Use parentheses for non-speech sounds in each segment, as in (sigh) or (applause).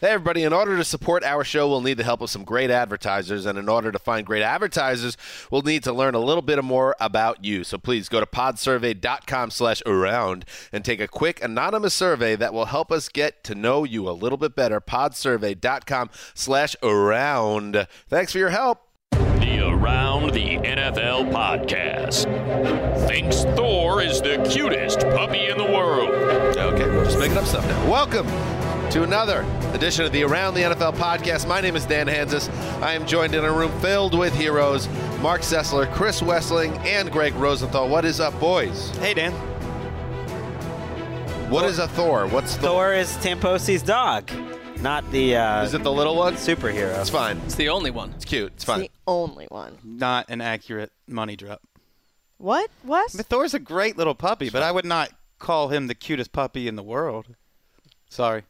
Hey, everybody. In order to support our show, we'll need the help of some great advertisers. And in order to find great advertisers, we'll need to learn a little bit more about you. So please go to podsurvey.com slash around and take a quick anonymous survey that will help us get to know you a little bit better. Podsurvey.com slash around. Thanks for your help. The Around the NFL podcast thinks Thor is the cutest puppy in the world. Okay, we're just making up stuff now. Welcome to another edition of the Around the NFL podcast. My name is Dan Hanzus. I am joined in a room filled with heroes Mark Sessler, Chris Wesseling, and Greg Rosenthal. What is up, boys? Hey, Dan. What is a Thor? What's the Thor is Tamposi's dog, not the uh, Is it the little one? superhero. It's fine. It's the only one. It's cute. It's It's fine. the only one. not an accurate money drop. What? What? But Thor's a great little puppy, but I would not call him the cutest puppy in the world. Sorry.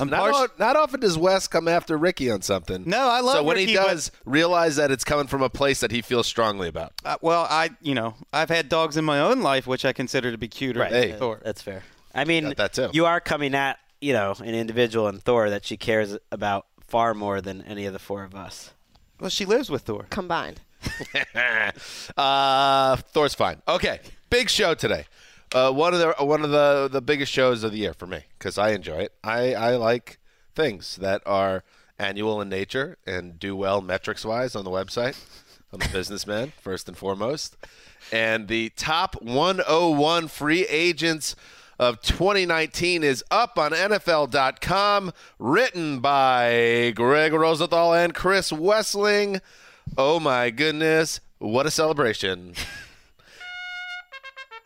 I'm Not, partial- not often does Wes come after Ricky on something. No, I love So when Ricky, he but- does, realize that it's coming from a place that he feels strongly about. Uh, well, I, you know, I've had dogs in my own life which I consider to be cuter Right. than Hey. Thor. That's fair. I mean, Got that too. you are coming at you know an individual in Thor that she cares about far more than any of the four of us. Well, she lives with Thor. Combined. (laughs) uh, Thor's fine. Okay, big show today. Uh, one of the one of the the biggest shows of the year for me because I enjoy it. I I like things that are annual in nature and do well metrics wise on the website. I'm a businessman (laughs) first and foremost, and the top 101 free agents of 2019 is up on NFL.com, written by Greg Rosenthal and Chris Wesseling. Oh my goodness, what a celebration! (laughs)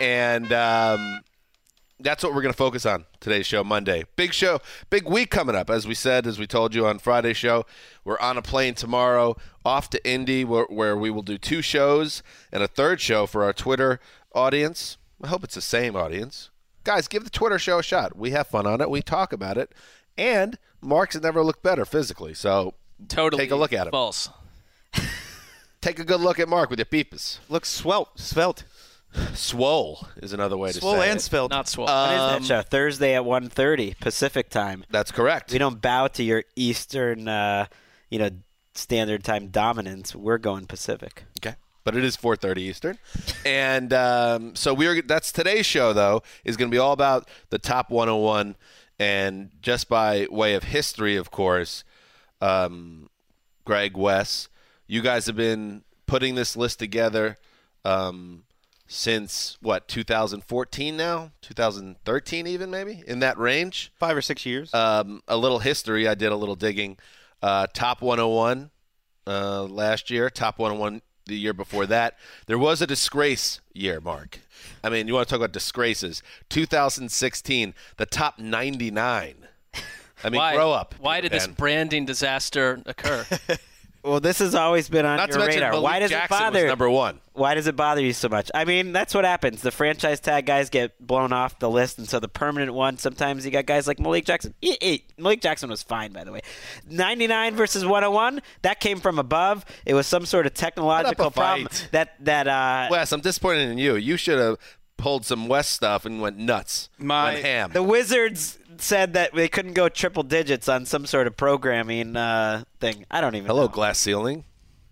and um, that's what we're going to focus on today's show, Monday. Big show, big week coming up. As we said, as we told you on Friday's show, we're on a plane tomorrow off to Indy, where, where we will do two shows and a third show for our Twitter audience. I hope it's the same audience. Guys, give the Twitter show a shot. We have fun on it. We talk about it. And Mark's never looked better physically. So Totally take a look at him. False. Take a good look at Mark with your peepers. Looks swelt, svelte, Swole is another way to swole say and it. svelte. Not swole. What is Um, that show? Thursday at 1.30 Pacific time. That's correct. We don't bow to your Eastern, uh, you know, standard time dominance. We're going Pacific. Okay. But it is 4:30 Eastern, and um, so we're that's today's show though is going to be all about the top 101, and just by way of history, of course, um, Greg Wes, you guys have been putting this list together um, since what 2014 now, 2013 even maybe in that range. Five or six years. Um, a little history. I did a little digging. Uh, top 101 uh, last year. Top 101 the year before that. There was a disgrace year, Mark. I mean, you want to talk about disgraces? 2016, the top 99. I mean, why, grow up. Why did this branding disaster occur? (laughs) Well, this has always been on Not to your mention radar. Malik Why does Jackson it bother? was number one. Why does it bother you so much? I mean, that's what happens. The franchise tag guys get blown off the list, and so the permanent one. Sometimes you got guys like Malik Jackson. Eh, eh, Malik Jackson was fine, by the way. 99 versus 101. That came from above. It was some sort of technological problem fight. that that uh, Wes, I'm disappointed in you. You should have pulled some West stuff and went nuts. My- went ham. the Wizards said that they couldn't go triple digits on some sort of programming uh, thing. I don't even. Hello, know. glass ceiling.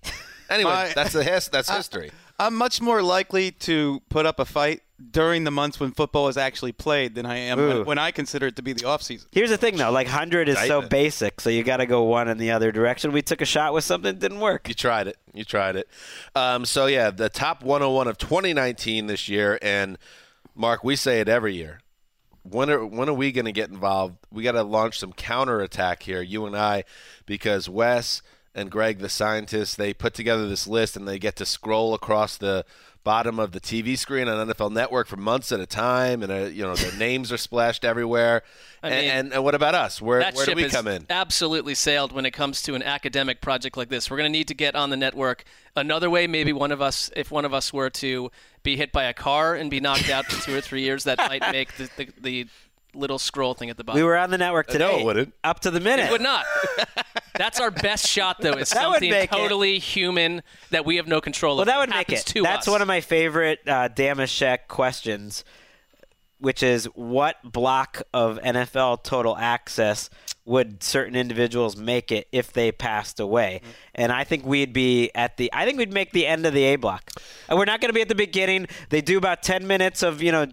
(laughs) Anyway, My- that's the his, that's history. I'm much more likely to put up a fight during the months when football is actually played than I am when, when I consider it to be the off season. Here's the thing, though. Like hundred is so basic, so you got to go one in the other direction. We took a shot with something, it didn't work. You tried it. You tried it. Um, so yeah, the top 101 of 2019 this year, and Mark, we say it every year. When are when are we going to get involved? We got to launch some counterattack here, you and I, because Wes and Greg, the scientists, they put together this list and they get to scroll across the bottom of the TV screen on NFL Network for months at a time, and uh, you know their names are splashed everywhere. And, mean, and, and what about us? Where where do we come in? absolutely sailed when it comes to an academic project like this. We're going to need to get on the network another way. Maybe one of us, if one of us were to be hit by a car and be knocked out for two or three years, that might make the, the, the little scroll thing at the bottom. We were on the network Uh, no, today. it wouldn't. Up to the minute. It would not. That's our best shot, though. It's (laughs) That would something make it. totally human that we have no control Well, over. that would make it. To That's us. one of my favorite uh, Damashek questions, which is what block of NFL total access would certain individuals make it if they passed away? Mm-hmm. And I think we'd be at the. I think we'd make the end of the A block. And we're not going to be at the beginning. They do about ten minutes of you know.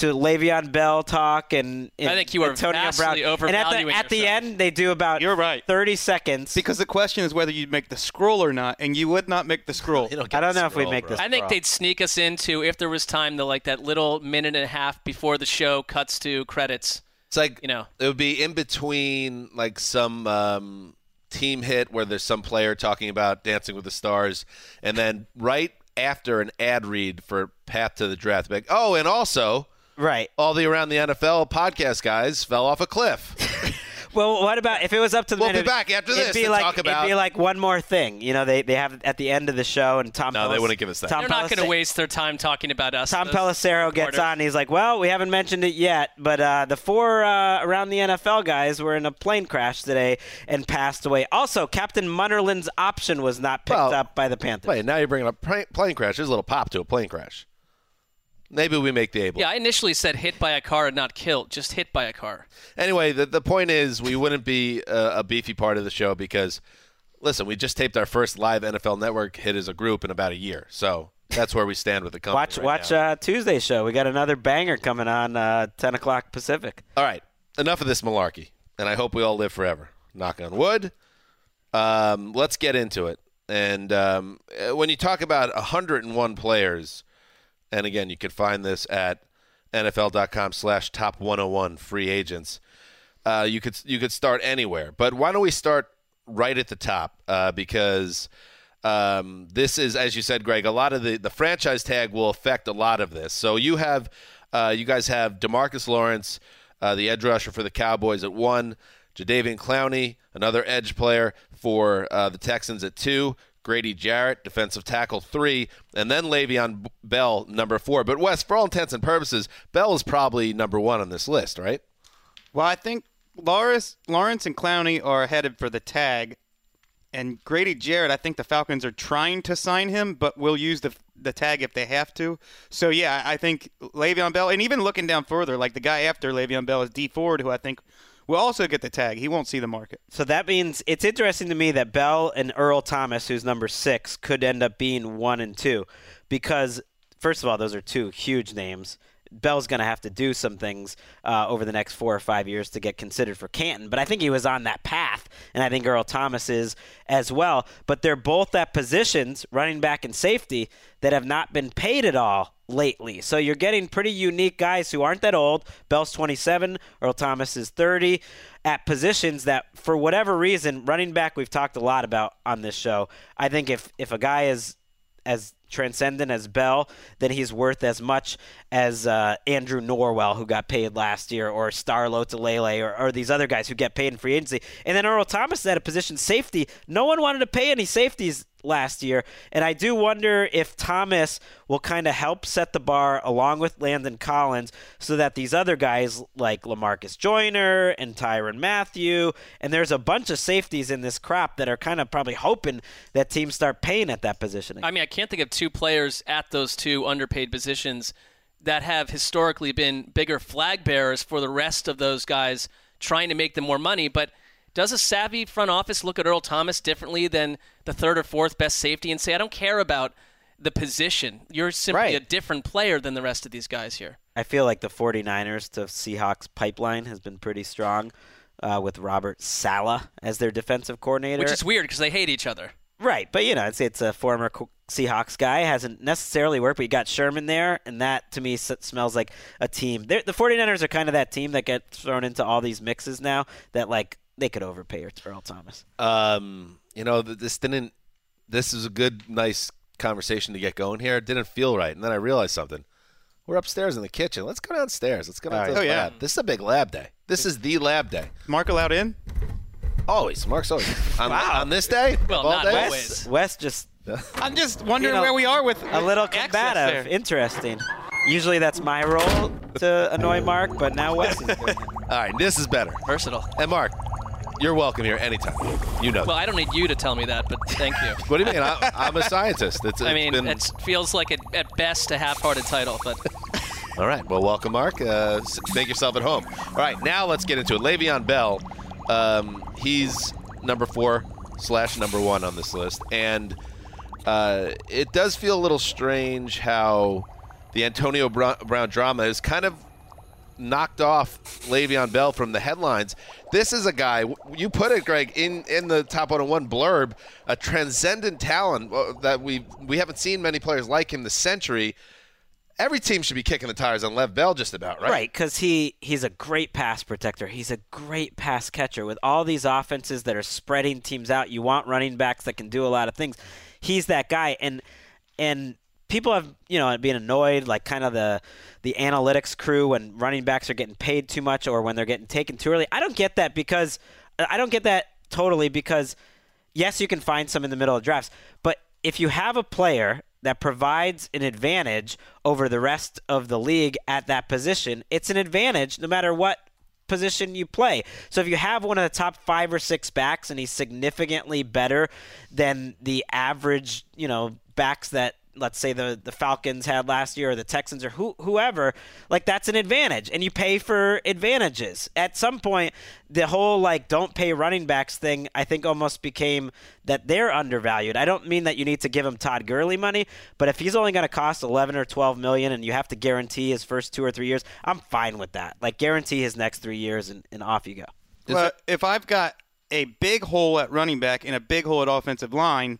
To Le'Veon Bell talk and, and I think you are Antonio vastly Brown. And at the, at the end, they do about You're right. thirty seconds. Because the question is whether you'd make the scroll or not, and you would not make the (laughs) scroll. I don't the know if we'd make bro. this I think they'd sneak us into if there was time, the like that little minute and a half before the show cuts to credits. It's like You know. it would be in between like some um, team hit where there's some player talking about Dancing with the Stars, and then right after an ad read for Path to the Draft. Like, oh, and also right. all the around the NFL podcast guys fell off a cliff. (laughs) Well, what about if it was up to the We'll be back after it'd this Be to like, talk about- It'd be like one more thing. You know, they they have at the end of the show, and Tom. No, they wouldn't give us that. Tom They're not going to Pellic- waste their time talking about us. Tom those Pelissero gets on. He's like, "Well, we haven't mentioned it yet, but uh, the four uh, around the NFL guys were in a plane crash today and passed away. Also, Captain Munnerlyn's option was not picked Well, up by the Panthers. Wait, now you're bringing up pra- plane crash. There's a little pop to a plane crash. Maybe we make the able. Yeah, I initially said hit by a car and not killed, just hit by a car. Anyway, the, the point is we wouldn't be a, a beefy part of the show because, listen, we just taped our first live NFL Network hit as a group in about a year. So that's where we stand with the company. Watch right watch now. uh, Tuesday's show. We got another banger coming on uh, ten o'clock Pacific. All right, enough of this malarkey, and I hope we all live forever. Knock on wood. Um, let's get into it. And um, uh, when you talk about 101 players, and again, you can find this at NFL.com slash top 101 free agents. Uh, you could you could start anywhere, but why don't we start right at the top? Uh, because um, this is, as you said, Greg, a lot of the the franchise tag will affect a lot of this. So you have, uh, you guys have Demarcus Lawrence, uh, the edge rusher for the Cowboys at one, Jadeveon Clowney, another edge player for uh, the Texans at two. Grady Jarrett, defensive tackle three, and then Le'Veon Bell, number four. But Wes, for all intents and purposes, Bell is probably number one on this list, right? Well, I think Lawrence, Lawrence and Clowney are headed for the tag, and Grady Jarrett. I think the Falcons are trying to sign him, but will use the the tag if they have to. So yeah, I think Le'Veon Bell, and even looking down further, like the guy after Le'Veon Bell is Dee Ford, who I think will also get the tag. He won't see the market. So that means it's interesting to me that Bell and Earl Thomas, who's number six, could end up being one and two, because first of all, those are two huge names. Bell's going to have to do some things uh, over the next four or five years to get considered for Canton, but I think he was on that path, and I think Earl Thomas is as well. But they're both at positions, running back and safety, that have not been paid at all lately. So you're getting pretty unique guys who aren't that old. Bell's 27, Earl Thomas is 30 at positions that for whatever reason, running back we've talked a lot about on this show. I think if if a guy is as transcendent as Bell, then he's worth as much as uh, Andrew Norwell, who got paid last year, or Star Lotulelei, or, or these other guys who get paid in free agency. And then Earl Thomas at a position safety. No one wanted to pay any safeties last year. And I do wonder if Thomas will kind of help set the bar along with Landon Collins so that these other guys like Lamarcus Joyner and Tyrann Mathieu, and there's a bunch of safeties in this crop that are kind of probably hoping that teams start paying at that position. I mean, I can't think of two players at those two underpaid positions that have historically been bigger flag bearers for the rest of those guys trying to make them more money, but – does a savvy front office look at Earl Thomas differently than the third or fourth best safety and say, I don't care about the position. You're simply Right. a different player than the rest of these guys here. I feel like the 49ers to Seahawks pipeline has been pretty strong uh, with Robert Saleh as their defensive coordinator. Which is weird because they hate each other. Right, but you know, it's it's a former Seahawks guy. Hasn't necessarily worked, but you got Sherman there, and that to me s- smells like a team. They're, the 49ers are kind of that team that gets thrown into all these mixes now that like they could overpay Earl Thomas. Um, you know, this didn't. This is a good, nice conversation to get going here. It didn't feel right, and then I realized something. We're upstairs in the kitchen. Let's go downstairs. Let's go down to the Oh, yeah. lab. This is a big lab day. This is the lab day. Mark allowed in? Always, Mark's always (laughs) on, on this day. Well, not days? always. Wes just (laughs) I'm just wondering You know, where we are with a little access combative. there. Interesting. Usually that's my role to annoy Mark, but now Wes is doing it. All right, this is better. Versatile. And Mark, you're welcome here anytime. You know. Well, I don't need you to tell me that, but thank you. (laughs) what do you mean? I, I'm a scientist. It's, I it's mean, been, it feels like it, at best a half-hearted title, but (laughs) All right. Well, welcome, Mark. Uh, make yourself at home. All right. Now let's get into it. Le'Veon Bell. Um, he's number four slash number one on this list, and uh, it does feel a little strange how the Antonio Brown drama is kind of knocked off Le'Veon Bell from the headlines. This is a guy you put it, Greg, in in the top 101 blurb, a transcendent talent uh, that we we haven't seen many players like him this century. Every team should be kicking the tires on Lev Bell just about, right? Right, because he he's a great pass protector. He's a great pass catcher. With all these offenses that are spreading teams out, you want running backs that can do a lot of things. He's that guy, and and people have you know been annoyed, like kind of the the analytics crew when running backs are getting paid too much or when they're getting taken too early. I don't get that because uh, I don't get that totally because yes, you can find some in the middle of drafts, but if you have a player that provides an advantage over the rest of the league at that position, it's an advantage no matter what position you play. So if you have one of the top 5 or 6 backs and he's significantly better than the average, you know, backs that let's say the the Falcons had last year or the Texans or who, whoever, like that's an advantage and you pay for advantages. At some point the whole like don't pay running backs thing I think almost became that they're undervalued. I don't mean that you need to give him Todd Gurley money, but if he's only going to cost 11 or 12 million and you have to guarantee his first 2 or 3 years, I'm fine with that. Like guarantee his next 3 years and, and off you go. Well, if I've got a big hole at running back and a big hole at offensive line,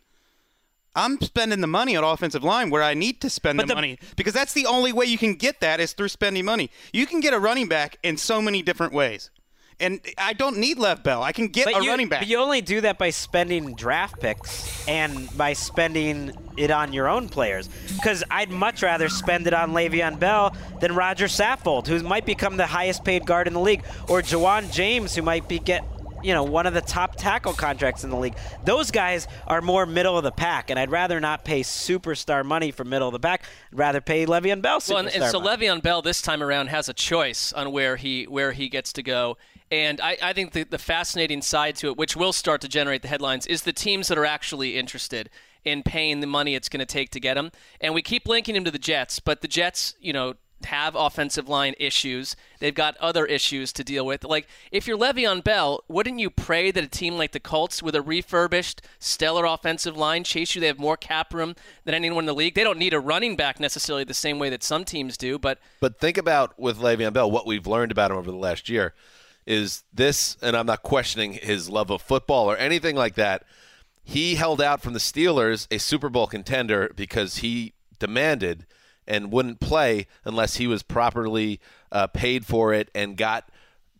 I'm spending the money on offensive line where I need to spend the, the- money because that's the only way you can get that is through spending money. You can get a running back in so many different ways. And I don't need Lev Bell. I can get a you, running back. But you only do that by spending draft picks and by spending it on your own players. Because I'd much rather spend it on Le'Veon Bell than Roger Saffold, who might become the highest paid guard in the league, or Ja'Wuan James, who might be get you know one of the top tackle contracts in the league. Those guys are more middle of the pack, and I'd rather not pay superstar money for middle of the pack. I'd rather pay Le'Veon Bell Well, and, and so money. Le'Veon Bell this time around has a choice on where he where he gets to go. And I, I think the, the fascinating side to it, which will start to generate the headlines, is the teams that are actually interested in paying the money it's going to take to get him. And we keep linking him to the Jets, but the Jets, you know, have offensive line issues. They've got other issues to deal with. Like, if you're Le'Veon Bell, wouldn't you pray that a team like the Colts, with a refurbished, stellar offensive line, chase you? They have more cap room than anyone in the league. They don't need a running back necessarily the same way that some teams do, but But think about with Le'Veon Bell, what we've learned about him over the last year is this, and I'm not questioning his love of football or anything like that. He held out from the Steelers, a Super Bowl contender, because he demanded and wouldn't play unless he was properly uh, paid for it and got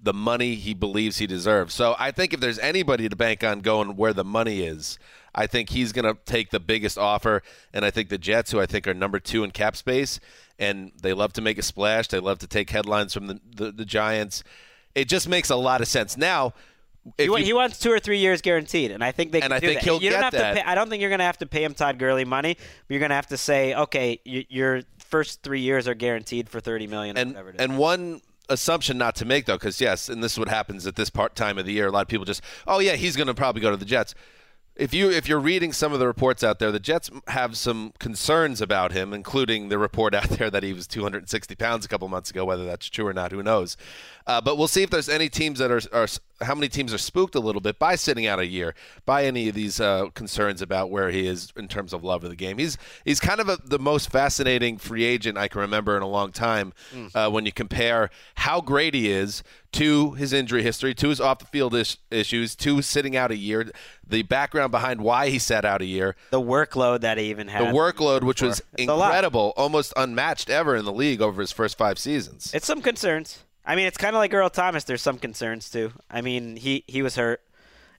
the money he believes he deserves. So I think if there's anybody to bank on going where the money is, I think he's going to take the biggest offer. And I think the Jets, who I think are number two in cap space, and they love to make a splash, they love to take headlines from the, the, the Giants. It just makes a lot of sense. Now, if He, you- he wants two or three years guaranteed, and I think they And can I do think that. he'll you don't get have that. to pay, I don't think you're going to have to pay him Todd Gurley money. But you're going to have to say, okay, y- your first three years are guaranteed for thirty million. and whatever it is. and one assumption not to make though, because yes, and this is what happens at this part time of the year. A lot of people just, oh yeah, he's going to probably go to the Jets. If you if you're reading some of the reports out there, the Jets have some concerns about him, including the report (laughs) out there that he was 260 pounds a couple months ago. Whether that's true or not, who knows? Uh, but we'll see if there's any teams that are, are how many teams are spooked a little bit by sitting out a year, by any of these uh, concerns about where he is in terms of love of the game. He's he's kind of a, the most fascinating free agent I can remember in a long time. Uh, when you compare how great he is to his injury history, to his off the field is- issues, to sitting out a year, the background behind why he sat out a year, the workload that he even had, the workload, which was It's incredible, almost unmatched ever in the league over his first five seasons. It's some concerns. I mean, it's kind of like Earl Thomas. There's some concerns too. I mean, he he was hurt,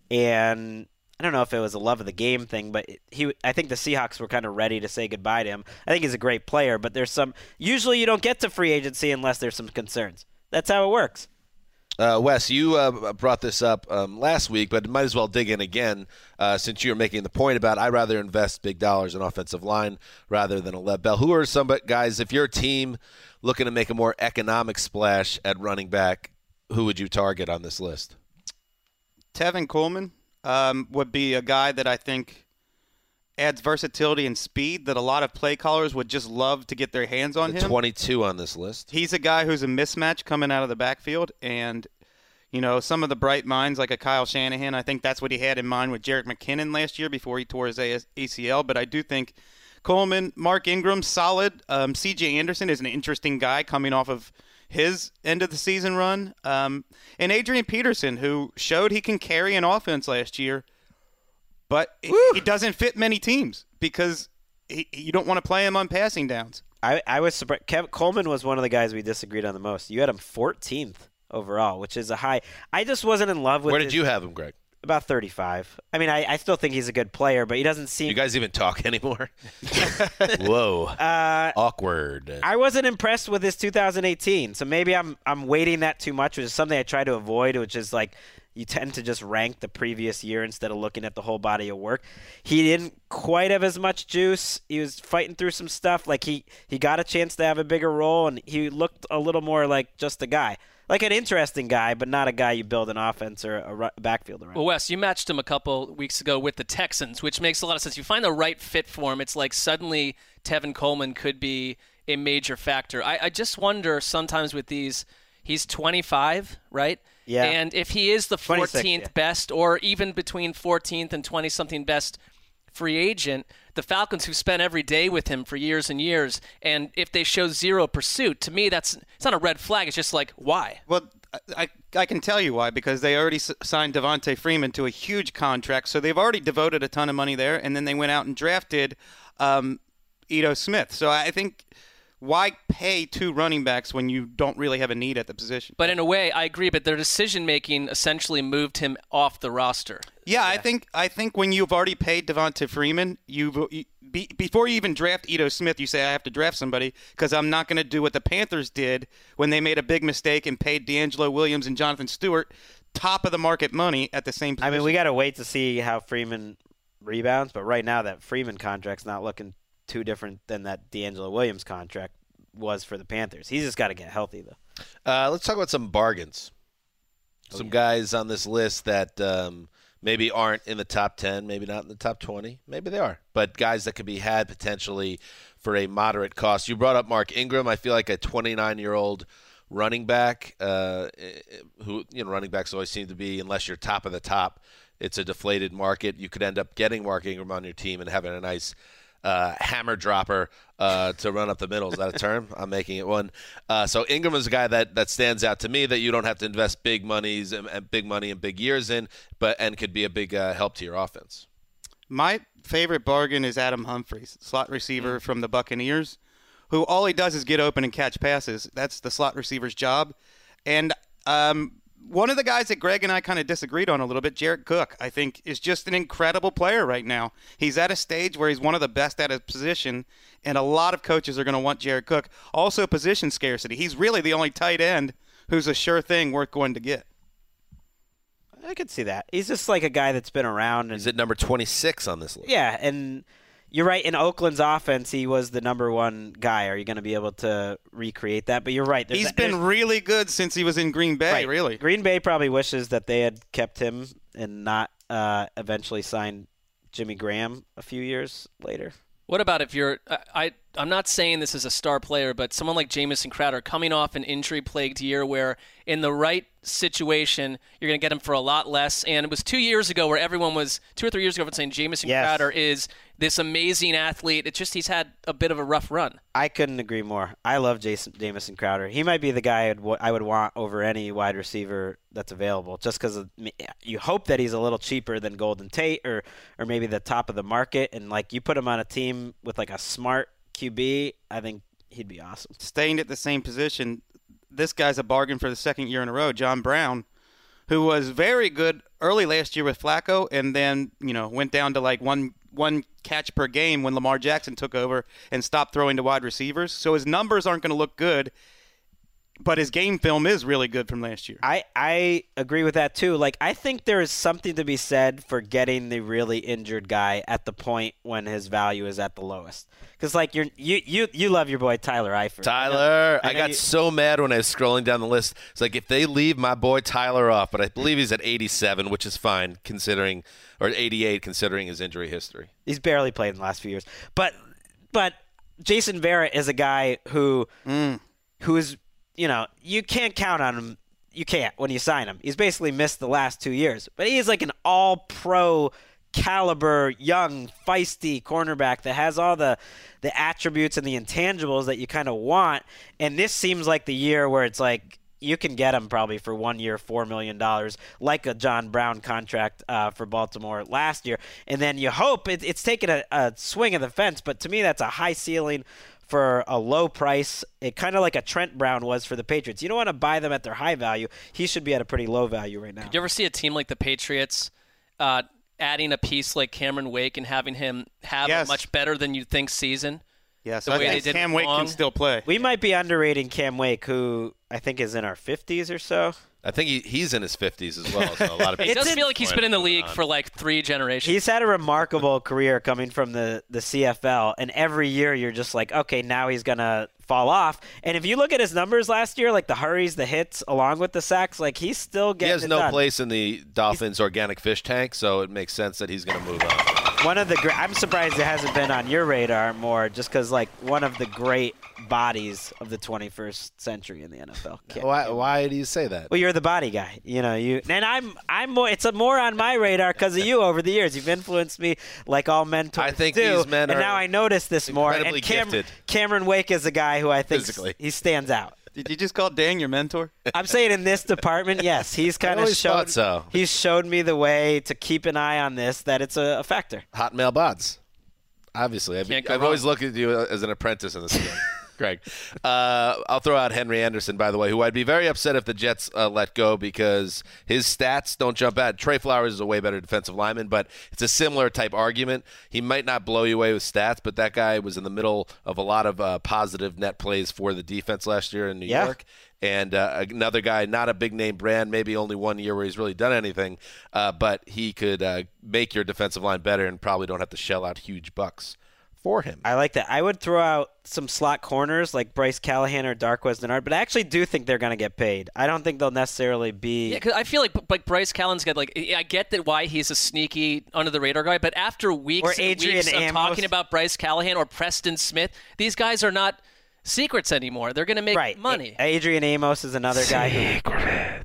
and I don't know if it was a love of the game thing, but he. I think the Seahawks were kind of ready to say goodbye to him. I think he's a great player, but there's some. Usually, you don't get to free agency unless there's some concerns. That's how it works. Uh, Wes, you uh, brought this up um, last week, but might as well dig in again uh, since you were making the point about I'd rather invest big dollars in offensive line rather than a Lev Bell. Who are some guys, if you're a team looking to make a more economic splash at running back, who would you target on this list? Tevin Coleman um, would be a guy that I think adds versatility and speed that a lot of play callers would just love to get their hands on The him. 22 on this list. He's a guy who's a mismatch coming out of the backfield, and you know some of the bright minds like a Kyle Shanahan. I think that's what he had in mind with Jerick McKinnon last year before he tore his ACL. But I do think Coleman, Mark Ingram, solid. Um, C.J. Anderson is an interesting guy coming off of his end of the season run, um, and Adrian Peterson, who showed he can carry an offense last year, but he, he doesn't fit many teams because he, you don't want to play him on passing downs. I, I was surprised. Kev, Coleman was one of the guys we disagreed on the most. You had him 14th overall, which is a high. I just wasn't in love with. Where did his- you have him, Greg? About 35. I mean, I, I still think he's a good player, but he doesn't seem. You guys even talk (laughs) anymore? (laughs) Whoa. Uh, Awkward. I wasn't impressed with his 2018, so maybe I'm I'm weighting that too much, which is something I try to avoid, which is like you tend to just rank the previous year instead of looking at the whole body of work. He didn't quite have as much juice. He was fighting through some stuff. Like he he got a chance to have a bigger role, and he looked a little more like just a guy, like an interesting guy, but not a guy you build an offense or a backfield around. Well, Wes, you matched him a couple weeks ago with the Texans, which makes a lot of sense. You find the right fit for him. It's like suddenly Tevin Coleman could be a major factor. I, I just wonder sometimes with these, he's 25, right? Yeah. And if he is the 14th yeah. best, or even between 14th and 20 something best free agent, the Falcons who spent every day with him for years and years, and if they show zero pursuit, to me that's it's not a red flag. It's just like why? Well, I, I can tell you why because they already signed Devonta Freeman to a huge contract, so they've already devoted a ton of money there, and then they went out and drafted um, Ito Smith. So I think why pay two running backs when you don't really have a need at the position? But in a way, I agree. But their decision making essentially moved him off the roster. Yeah, I think I think when you've already paid Devonta Freeman, you've you, be, before you even draft Ito Smith, you say I have to draft somebody because I'm not going to do what the Panthers did when they made a big mistake and paid DeAngelo Williams and Jonathan Stewart top of the market money at the same time. I mean, we got to wait to see how Freeman rebounds, but right now that Freeman contract's not looking too different than that DeAngelo Williams contract was for the Panthers. He's just got to get healthy though. Uh, let's talk about some bargains. Oh, Some guys on this list that um, maybe aren't in the top 10, maybe not in the top 20. Maybe they are. But guys that could be had potentially for a moderate cost. You brought up Mark Ingram. I feel like a 29 year old running back uh, who, you know, running backs always seem to be, unless you're top of the top, it's a deflated market. You could end up getting Mark Ingram on your team and having a nice uh, hammer dropper uh, to run up the middle. Is that a term? (laughs) I'm making it one. Uh, so Ingram is a guy that, that stands out to me that you don't have to invest big monies and, and big money and big years in, but and could be a big uh, help to your offense. My favorite bargain is Adam Humphries, slot receiver from the Buccaneers, who all he does is get open and catch passes. That's the slot receiver's job. And um, one of the guys that Greg and I kind of disagreed on a little bit, Jared Cook, I think is just an incredible player right now. He's at a stage where he's one of the best at his position, and a lot of coaches are going to want Jared Cook. Also, position scarcity. He's really the only tight end who's a sure thing worth going to get. I could see that. He's just like a guy that's been around and He's at number 26 on this list. yeah, and you're right. In Oakland's offense, he was the number one guy. Are you going to be able to recreate that? But you're right. there's He's a- been really good since he was in Green Bay, right. really. Green Bay probably wishes that they had kept him and not uh, eventually signed Jimmy Graham a few years later. What about if you're? I, I I'm not saying this is a star player, but someone like Jamison Crowder coming off an injury-plagued year, where in the right situation you're going to get him for a lot less. And it was two years ago where everyone was two or three years ago saying Jamison Yes. Crowder is this amazing athlete. It's just he's had a bit of a rough run. I couldn't agree more. I love Jason Jamison Crowder. He might be the guy I'd, I would want over any wide receiver that's available, just because you hope that he's a little cheaper than Golden Tate or or maybe the top of the market. And like you put him on a team with like a smart QB, I think he'd be awesome. Staying at the same position, this guy's a bargain for the second year in a row. John Brown, who was very good early last year with Flacco, and then you know went down to like one one catch per game when Lamar Jackson took over and stopped throwing to wide receivers. So his numbers aren't going to look good, but his game film is really good from last year. I, I agree with that too. Like I think there is something to be said for getting the really injured guy at the point when his value is at the lowest. Because like you're you you you love your boy Tyler Eifert. Tyler, I I, got you- so mad when I was scrolling down the list. It's like if they leave my boy Tyler off, but I believe he's at 87, which is fine considering, or 88 considering his injury history. He's barely played in the last few years. But but Jason Verrett is a guy who mm. who is you know you can't count on him. You can't when you sign him. He's basically missed the last two years, but he is like an all pro caliber, young, feisty cornerback that has all the the attributes and the intangibles that you kind of want. And this seems like the year where it's like you can get him probably for one year, four million dollars, like a John Brown contract uh, for Baltimore last year. And then you hope it, it's taken a, a swing of the fence, but to me that's a high ceiling for a low price. It kind of like a Trent Brown was for the Patriots. You don't want to buy them at their high value. He should be at a pretty low value right now. Did you ever see a team like the Patriots uh, adding a piece like Cameron Wake and having him have Yes. a much better than you think season? Yes, The I way they think did Cam with Wake Long. can still play. We might be underrating Cam Wake, who I think is in our 50s or so. I think he, he's in his 50s as well. So a lot of It people does feel like he's been in the league on. for like three generations. He's had a remarkable career coming from the, the CFL, and every year you're just like, okay, now he's going to fall off. And if you look at his numbers last year, like the hurries, the hits, along with the sacks, like he's still getting. He has it no done. place in the Dolphins' organic fish tank, so it makes sense that he's going to move on. One of the great, I'm surprised it hasn't been on your radar more, just because like one of the great bodies of the 21st century in the NFL. Can't- Why, why do you say that? Well, you're the body guy, you know. You and I'm, I'm more. It's more on my radar because of you over the years. You've influenced me like all mentors I think do. these men and now I notice this more. And Cam- gifted. Cameron Wake is a guy who I think he stands out. Did you just call Dan your mentor? I'm saying in this department, yes, he's kind of always showed. thought so. He's showed me the way to keep an eye on this. That it's a, a factor. Hot male bods. Obviously, I've, I've always looked at you as an apprentice in this game, (laughs) Greg. Uh, I'll throw out Henry Anderson, by the way, who I'd be very upset if the Jets uh, let go because his stats don't jump out. Trey Flowers is a way better defensive lineman, but it's a similar type argument. He might not blow you away with stats, but that guy was in the middle of a lot of uh, positive net plays for the defense last year in New Yeah. York. And uh, another guy, not a big name brand, maybe only one year where he's really done anything, uh, but he could uh, make your defensive line better and probably don't have to shell out huge bucks for him. I like that. I would throw out some slot corners like Bryce Callahan or Darqueze Dennard, but I actually do think they're going to get paid. I don't think they'll necessarily be. Yeah, 'cause I feel like like Bryce Callen's got like I get that why he's a sneaky under the radar guy, but after weeks Or and Adrian weeks of talking about Bryce Callahan or Preston Smith, these guys are not secrets anymore. They're going to make right. money. A- Adrian Amos is another guy who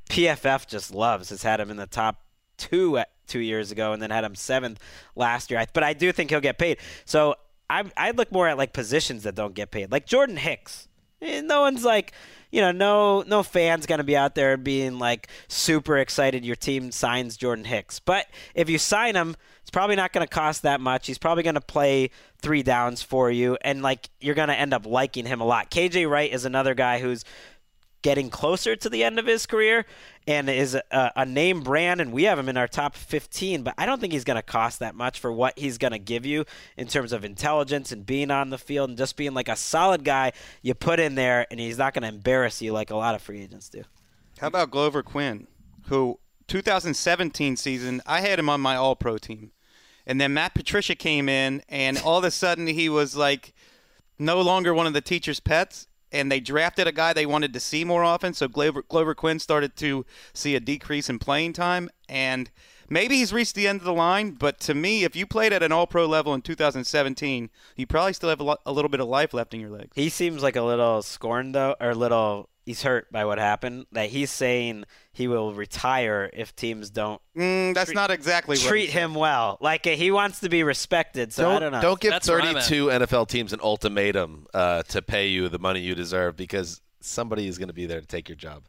PFF just loves. Has had him in the top two at two years ago, and then had him seventh last year. But I do think he'll get paid. So I I'd look more at like positions that don't get paid, like Jordan Hicks. Eh, No one's like, you know, no no fans gonna be out there being like super excited your team signs Jordan Hicks. But if you sign him, it's probably not gonna cost that much. He's probably gonna play three downs for you, and like you're gonna end up liking him a lot. KJ Wright is another guy who's getting closer to the end of his career and is a, a name brand, and we have him in our top 15. But I don't think he's going to cost that much for what he's going to give you in terms of intelligence and being on the field and just being like a solid guy you put in there, and he's not going to embarrass you like a lot of free agents do. How about Glover Quinn, who 2017 season I had him on my All Pro team, and then Matt Patricia came in, and all of a sudden he was like no longer one of the teacher's pets, and they drafted a guy they wanted to see more often. So Glover, Glover Quinn started to see a decrease in playing time, and maybe he's reached the end of the line. But to me, if you played at an All Pro level in 2017, you probably still have a, lo- a little bit of life left in your legs. He seems like a little scorned though, or a little he's hurt by what happened. That he's saying he will retire if teams don't Mm, that's not exactly what treat him well. Like he wants to be respected. So I don't know. Don't give That's where I'm at. 32 NFL teams an ultimatum uh, to pay you the money you deserve because somebody is going to be there to take your job.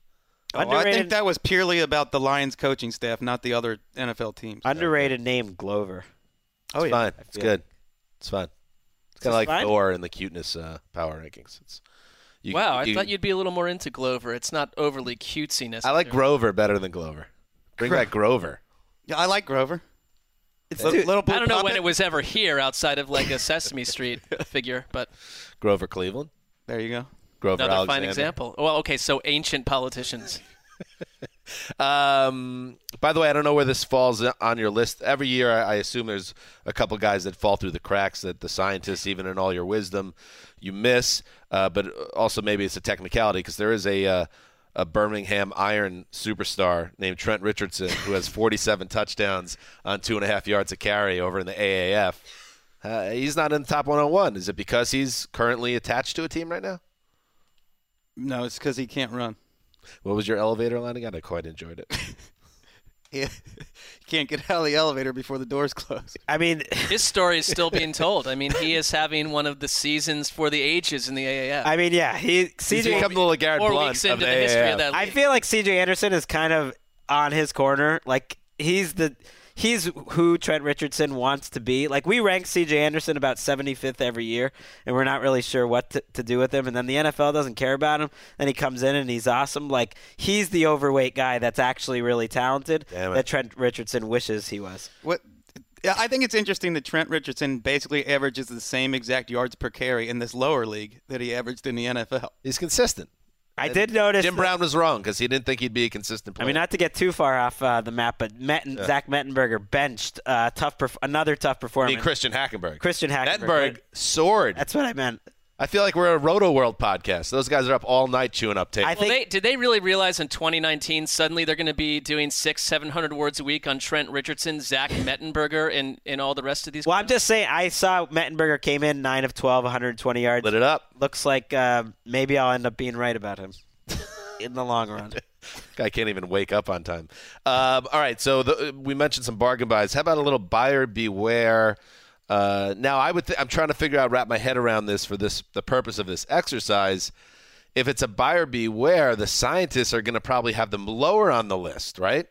Oh, I think that was purely about the Lions coaching staff, not the other NFL teams. Underrated name Glover. oh It's yeah. fine. It's feel- good. It's fun. It's kind of like fine? Thor in the cuteness uh, power rankings. It's, you, wow, I you- thought you'd be a little more into Glover. It's not overly cutesy I like Grover better than Glover. Bring back Grover. Yeah, I like Grover. It's Little, too- little blue I don't know when it was ever here outside of like a Sesame Street (laughs) figure, but Grover Cleveland. There you go. Grover another Alexander. fine example. Well, okay, so ancient politicians. Um, by the way, I don't know where this falls on your list. Every year, I assume there's a couple guys that fall through the cracks that the scientists, even in all your wisdom, you miss. Uh, but also maybe it's a technicality because there is a uh, a Birmingham Iron superstar named Trent Richardson who has 47 touchdowns on two and a half yards a carry over in the AAF. Uh, he's not in the top 101. Is it because he's currently attached to a team right now? No, it's because he can't run. What was your elevator line again? I quite enjoyed it. (laughs) Yeah. he can't get out of the elevator before the doors close. I mean, (laughs) His story is still being (laughs) told. I mean, he is having one of the seasons for the ages in the AAF. I mean, yeah. He He's CJ. become the little Garrett Four Blount weeks of the, the history of that I feel like CJ Anderson is kind of on his corner. Like he's the he's who Trent Richardson wants to be. Like we rank CJ Anderson about 75th every year, and we're not really sure what to, to do with him. And then the NFL doesn't care about him. Then he comes in and he's awesome. Like he's the overweight guy that's actually really talented. That Trent Richardson wishes he was. What? Yeah, I think it's interesting that Trent Richardson basically averages the same exact yards per carry in this lower league that he averaged in the NFL. He's consistent. I did notice Jim Brown was wrong because he didn't think he'd be a consistent player. I mean, not to get too far off uh, the map, but Metten, Zach Mettenberger benched uh, tough, perf- another tough I performance. mean, Christian Hackenberg. Christian Hackenberg. Mettenberg soared. That's what I meant. I feel like we're a Rotoworld podcast. Those guys are up all night chewing up tape. I Well, think they, did they really realize in 2019 suddenly they're going to be doing six, seven hundred words a week on Trent Richardson, Zach (laughs) Mettenberger, and, and all the rest of these? Well, I'm just saying. I saw Mettenberger came in nine of 12, 120 yards. Lit it up. Looks like uh, maybe I'll end up being right about him (laughs) in the long run. (laughs) Guy can't even wake up on time. Um, all right, so the, we mentioned some bargain buys. How about a little buyer beware? Uh, now, I would. Th- I'm trying to figure out, wrap my head around this for this the purpose of this exercise. If it's a buyer beware, the scientists are going to probably have them lower on the list, right?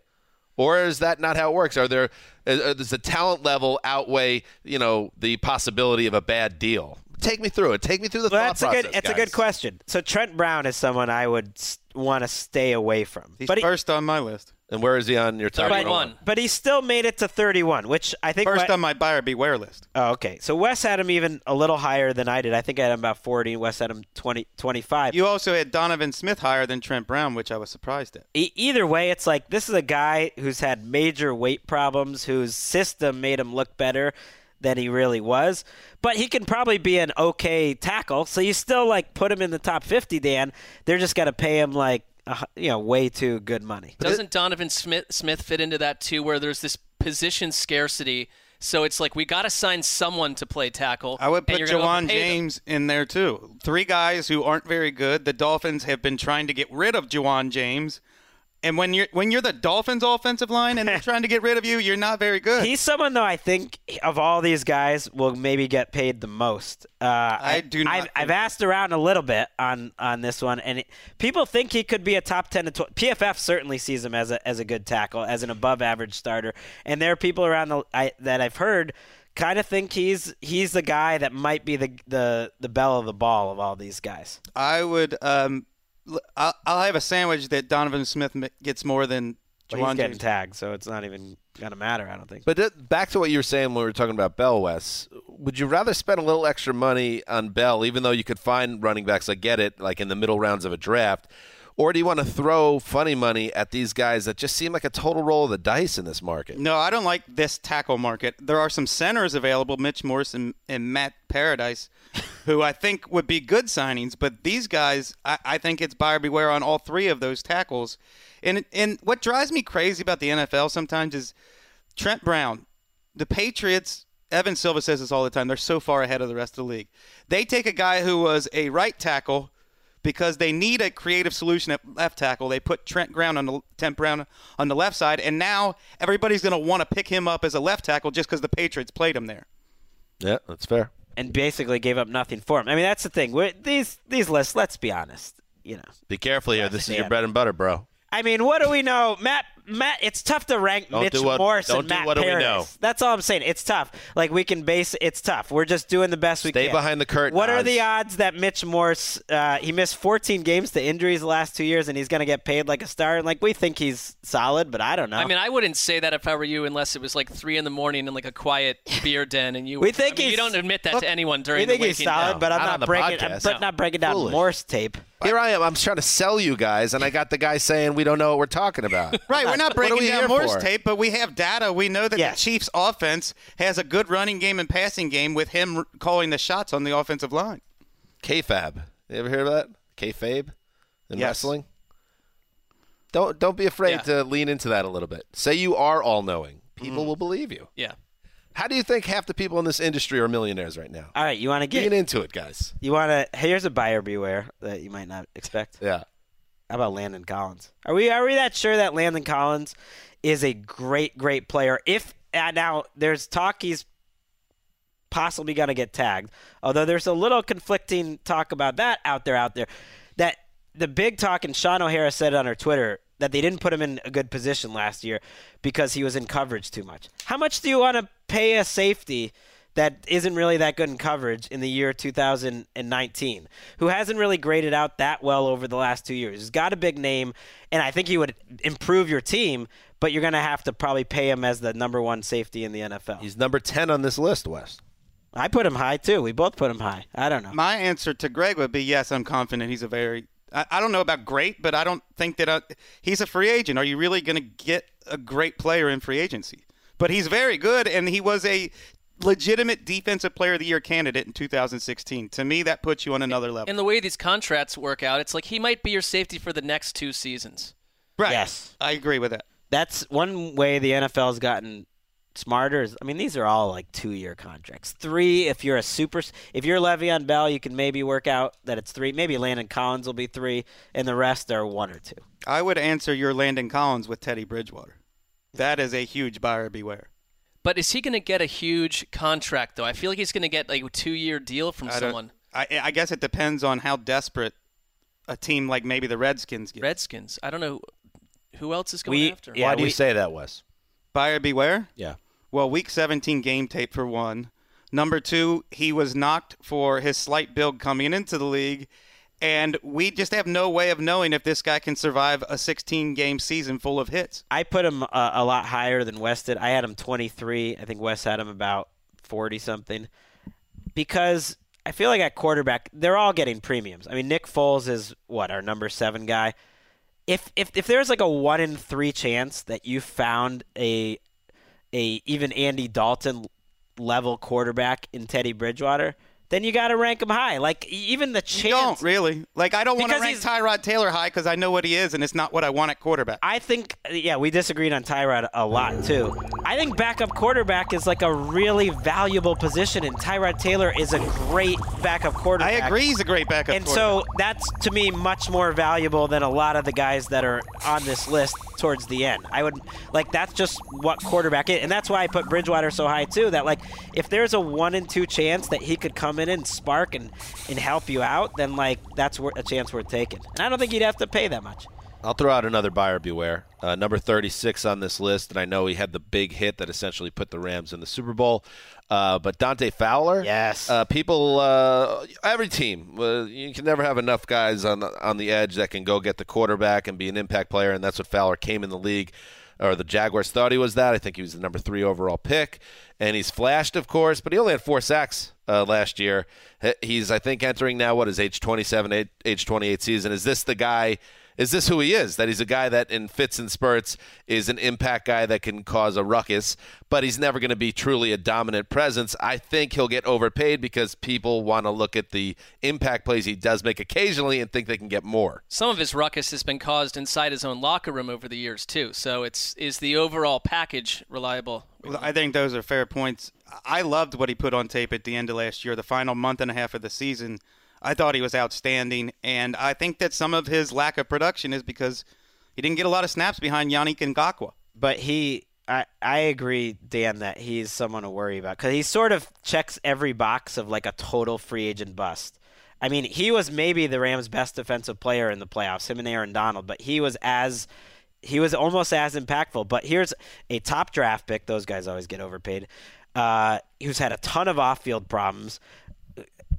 Or is that not how it works? Are there uh, does the talent level outweigh you know the possibility of a bad deal? Take me through it. Take me through the Well, thought that's a process. good. It's a good question. So Trent Brown is someone I would want to stay away from. He's but he, first on my list. And where is he on your top? but, 31. but he still made it to 31, which I think. First my- on my buyer beware list. Oh, okay. So Wes had him even a little higher than I did. I think I had him about 40. Wes had him 20, 25. You also had Donovan Smith higher than Trent Brown, which I was surprised at. E- either way, it's like this is a guy who's had major weight problems, whose system made him look better than he really was. But he can probably be an okay tackle. So you still like put him in the top 50, Dan. They're just going to pay him like a hu- you know way too good money. Doesn't Donovan Smith Smith fit into that too, where there's this position scarcity? So it's like we got to sign someone to play tackle. I would put you're Ja'Wuan overpay them. James in there too. Three guys who aren't very good. The Dolphins have been trying to get rid of Ja'Wuan James. And when you're when you're the Dolphins offensive line and they're (laughs) trying to get rid of you, you're not very good. He's someone though I think of all these guys will maybe get paid the most. Uh, I, do not I've, I've asked around a little bit on on this one, and it, people think he could be a top ten to twelve. PFF certainly sees him as a as a good tackle, as an above average starter, and there are people around the I, that I've heard kind of think he's he's the guy that might be the the the bell of the ball of all these guys. I would um, I'll, I'll have a sandwich that Donovan Smith gets more than But he's getting James. tagged, so it's not even gonna matter. I don't think. But th- back to what you were saying when we were talking about Bell, Wes. Would you rather spend a little extra money on Bell, even though you could find running backs? I get it, like in the middle rounds of a draft. Or do you want to throw funny money at these guys that just seem like a total roll of the dice in this market? No, I don't like this tackle market. There are some centers available, Mitch Morse and, and Matt Paradis, (laughs) who I think would be good signings. But these guys, I, I think it's buyer beware on all three of those tackles. And and what drives me crazy about the NFL sometimes is Trent Brown, the Patriots. Evan Silva says this all the time. They're so far ahead of the rest of the league. They take a guy who was a right tackle because they need a creative solution at left tackle. They put Trent Brown on the Trent Brown on the left side, and now everybody's going to want to pick him up as a left tackle just because the Patriots played him there. Yeah, that's fair. and basically gave up nothing for him. I mean, that's the thing. We're, these these lists. Let's be honest. You know. Be careful here. This is your bread and butter, bro. I mean, what do we know, Matt? Matt, it's tough to rank Don't Mitch do what- Morse don't and do Matt what do we know. That's all I'm saying. It's tough. Like we can base. It's tough. We're just doing the best we can. Stay behind the curtain, What are the odds that Mitch Morse? Uh, he missed 14 games to injuries the last two years, and he's going to get paid like a star. And Like we think he's solid, but I don't know. I mean, I wouldn't say that if I were you, unless it was like three in the morning in like a quiet beer den, and you. We think I mean, you don't admit that look, to anyone during the interview. we think the he's solid, day. but I'm Not not, on the breaking. I'm podcast. but not breaking down Foolish. Morse tape. Here I am. I'm trying to sell you guys, and I got the guy saying we don't know what we're talking about. (laughs) Right, we're not breaking we down here Morse for? tape, but we have data. We know that Yes. the Chiefs' offense has a good running game and passing game with him calling the shots on the offensive line. Kayfabe. You ever hear of that? Kayfabe in Yes. wrestling? Don't don't be afraid Yeah. to lean into that a little bit. Say you are all knowing. People mm-hmm. will believe you. Yeah. How do you think half the people in this industry are millionaires right now? All right, you want to Lean get? into it, guys. You want to? Here's a buyer beware that you might not expect. Yeah. How about Landon Collins? Are we are we that sure that Landon Collins is a great great player? If uh, now there's talk he's possibly going to get tagged, although there's a little conflicting talk about that out there out there. That the big talk and Shaun O'Hara said it on her Twitter that they didn't put him in a good position last year because he was in coverage too much. How much do you want to pay a safety? That isn't really that good in coverage in the year 2019, who hasn't really graded out that well over the last two years. He's got a big name, and I think he would improve your team, but you're going to have to probably pay him as the number one safety in the NFL. He's number 10 on this list, Wes. I put him high, too. We both put him high. I don't know. My answer to Greg would be yes, I'm confident he's a very. I, I don't know about great, but I don't think that I, he's a free agent. Are you really going to get a great player in free agency? But he's very good, and he was a legitimate defensive player of the year candidate in 2016. To me, that puts you on another level. And the way these contracts work out, it's like he might be your safety for the next two seasons. right. Yes. I agree with that. That's one way the NFL has gotten smarter. Is, I mean, these are all like two-year contracts. Three, if you're a super, if you're Le'Veon Bell, you can maybe work out that it's three. Maybe Landon Collins will be three, and the rest are one or two. I would answer your Landon Collins with Teddy Bridgewater. That is a huge buyer beware. But is he going to get a huge contract though? I feel like he's going to get like a two-year deal from I someone. I, I guess it depends on how desperate a team like maybe the Redskins get. Redskins. I don't know who else is going We- after. yeah, Why do you we- say that, Wes? Buyer beware. Yeah. Well, week 17 game tape for one. Number two, he was knocked for his slight build coming into the league. And we just have no way of knowing if this guy can survive a 16 game season full of hits. I put him uh, a lot higher than Wes did. I had him 23. I think Wes had him about 40 something. Because I feel like at quarterback, they're all getting premiums. I mean, Nick Foles is what our number seven guy. If if if there's like a one in three chance that you found a a even Andy Dalton level quarterback in Teddy Bridgewater, then you got to rank him high. Like even the You chance. don't really. Like, I don't want to rank Tyrod Taylor high because I know what he is, and it's not what I want at quarterback. I think, yeah, we disagreed on Tyrod a lot too. I think backup quarterback is like a really valuable position, and Tyrod Taylor is a great backup quarterback. I agree he's a great backup And so that's to me much more valuable than a lot of the guys that are on this list towards the end. I would like that's just what quarterback is, and that's why I put Bridgewater so high too. That like if there's a one in two chance that he could come in and spark and and help you out, then like that's a chance worth taking. And I don't think you'd have to pay that much. I'll throw out another buyer beware. Uh, number 36 on this list, and I know he had the big hit that essentially put the Rams in the Super Bowl. Uh, but Dante Fowler, Yes. uh, people, uh, every team, uh, you can never have enough guys on the, on the edge that can go get the quarterback and be an impact player, and that's what Fowler came in the league. Or the Jaguars thought he was that. I think he was the number three overall pick, and he's flashed, of course, but he only had four sacks uh, last year. He's, I think, entering now what is age 27, age- age 28 season. Is this the guy? Is this who he is? That he's a guy that in fits and spurts is an impact guy that can cause a ruckus, but he's never going to be truly a dominant presence. I think he'll get overpaid because people want to look at the impact plays he does make occasionally and think they can get more. Some of his ruckus has been caused inside his own locker room over the years too. So it's is the overall package reliable? Well, I think those are fair points. I loved what he put on tape at the end of last year, the final month and a half of the season. I thought he was outstanding, and I think that some of his lack of production is because he didn't get a lot of snaps behind Yannick Ngakoue. but he I, I agree dan that he's someone to worry about because he sort of checks every box of like a total free agent bust i mean he was maybe the rams best defensive player in the playoffs him and aaron donald but he was as he was almost as impactful but here's a top draft pick those guys always get overpaid uh, who's had a ton of off-field problems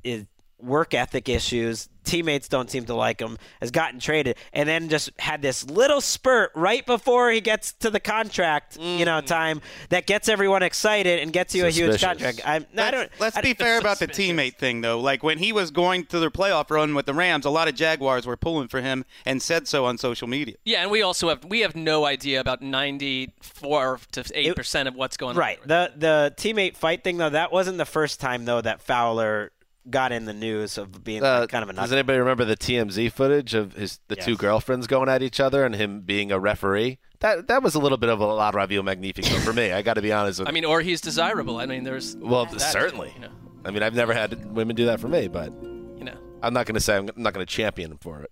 is work ethic issues. Teammates don't seem to like him. Has gotten traded, and then just had this little spurt right before he gets to the contract, you know, mm. time that gets everyone excited and gets you a huge contract. I'm, I don't. Let's I- be fair about the teammate thing, though. Like when he was going to their playoff run with the Rams, a lot of Jaguars were pulling for him and said so on social media. Yeah, and we also have we have no idea about ninety four to eight percent of what's going Right. on. Right. The the teammate fight thing though, that wasn't the first time though that Fowler got in the news of being Uh, kind of a does anybody remember the TMZ footage of his the two girlfriends going at each other and him being a referee? That that was a little bit of a La Radio Magnifico for me. I got to be honest with I mean, or he's desirable. I mean, there's Well, that, certainly. You know, I mean, I've never had women do that for me, but you know. I'm not going to say I'm not going to champion him for it,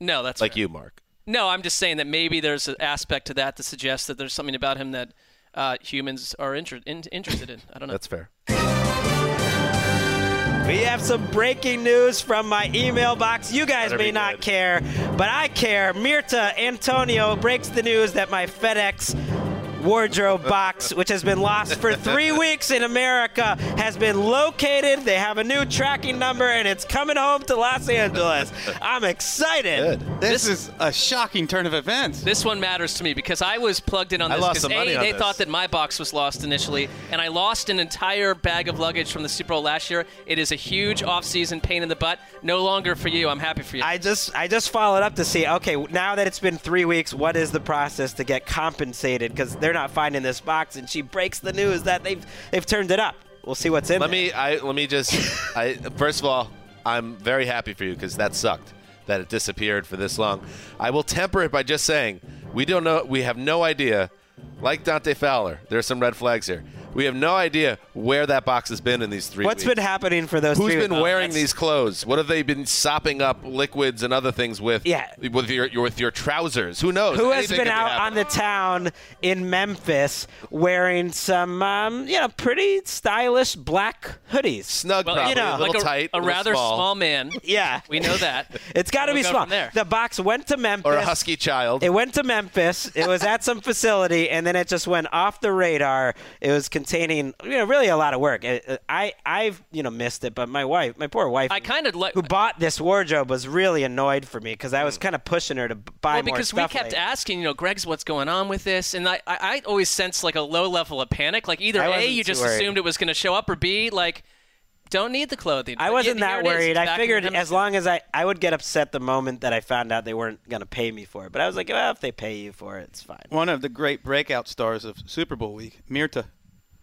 No, that's like fair. you, Mark. No, I'm just saying that maybe there's an aspect to that to suggest that there's something about him that uh, humans are inter- in- interested in. I don't know. That's fair. We have some breaking news from my email box. You guys Better may be not good. care, but I care. Mirta Antonio breaks the news that my FedEx wardrobe box, which has been lost for three weeks in America, has been located. They have a new tracking number, and it's coming home to Los Angeles. I'm excited. Good. This, is a shocking turn of events. This one matters to me because I was plugged in on I this because A, they this. thought that my box was lost initially, and I lost an entire bag of luggage from the Super Bowl last year. It is a huge off-season pain in the butt. No longer for you. I'm happy for you. I just I just followed up to see okay now that it's been three weeks what is the process to get compensated because they're not finding this box and she breaks the news that they've they've turned it up. We'll see what's in Let there. me I let me just I first of all, I'm very happy for you because that sucked that it disappeared for this long. I will temper it by just saying we don't know we have no idea. Like Dante Fowler, there are some red flags here. We have no idea where that box has been in these three What's weeks. been happening for those? Who's three been weeks? wearing these clothes? What have they been sopping up liquids and other things with? Yeah. with your, your with your trousers. Who knows? Who has Anything been could be out on the town in Memphis wearing some, um, you know, pretty stylish black hoodies? snug, well, probably you know, a little like a, tight, a little rather small, small man. Yeah, We know that. (laughs) it's got to We'll be go small. there. The box went to Memphis. or a husky child. It went to Memphis. It was at some facility, and then it just went off the radar. It was containing, you know, really a lot of work. It- it- I, I've, you know, missed it, but my wife, my poor wife, I kind of like. who bought this wardrobe, was really annoyed for me because I was mm. kind of pushing her to b- buy Well, more because we kept like- asking, you know, Greg's what's going on with this, and I, I, I always sense like a low level of panic. Like either I a, wasn't you just worried. assumed it was going to show up, or b, like, don't need the clothing. I wasn't here that worried. I figured as long as I, I would get upset the moment that I found out they weren't going to pay me for it. But I was like, well, if they pay you for it, it's fine. One of the great breakout stars of Super Bowl week, Mirta.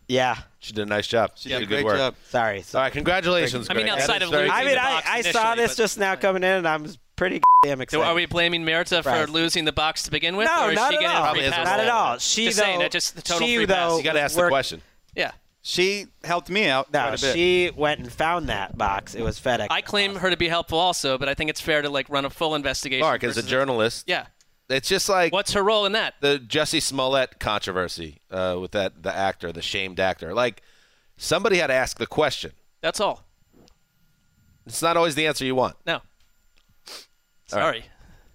Yeah. She did a nice job. She did did a good work. job. Sorry. All right, congratulations. I mean, Greg. outside of losing I mean, the I, box I saw this just now coming in, and I'm pretty damn So excited. are we blaming Merita for Right. losing the box to begin with? No, or is not she at getting all. a Probably free pass? Not at all. She Just though, saying that just the total she free though pass. You got to ask the question. Yeah. She helped me out No, quite a bit. she went and found that box. It was FedEx. I claim her to be helpful also, but I think it's fair to like run a full investigation. Mark, as a journalist, Yeah. It's just like What's her role in that? the Jussie Smollett controversy uh, with that the actor, the shamed actor. Like somebody had to ask the question. That's all. It's not always the answer you want. No. Sorry.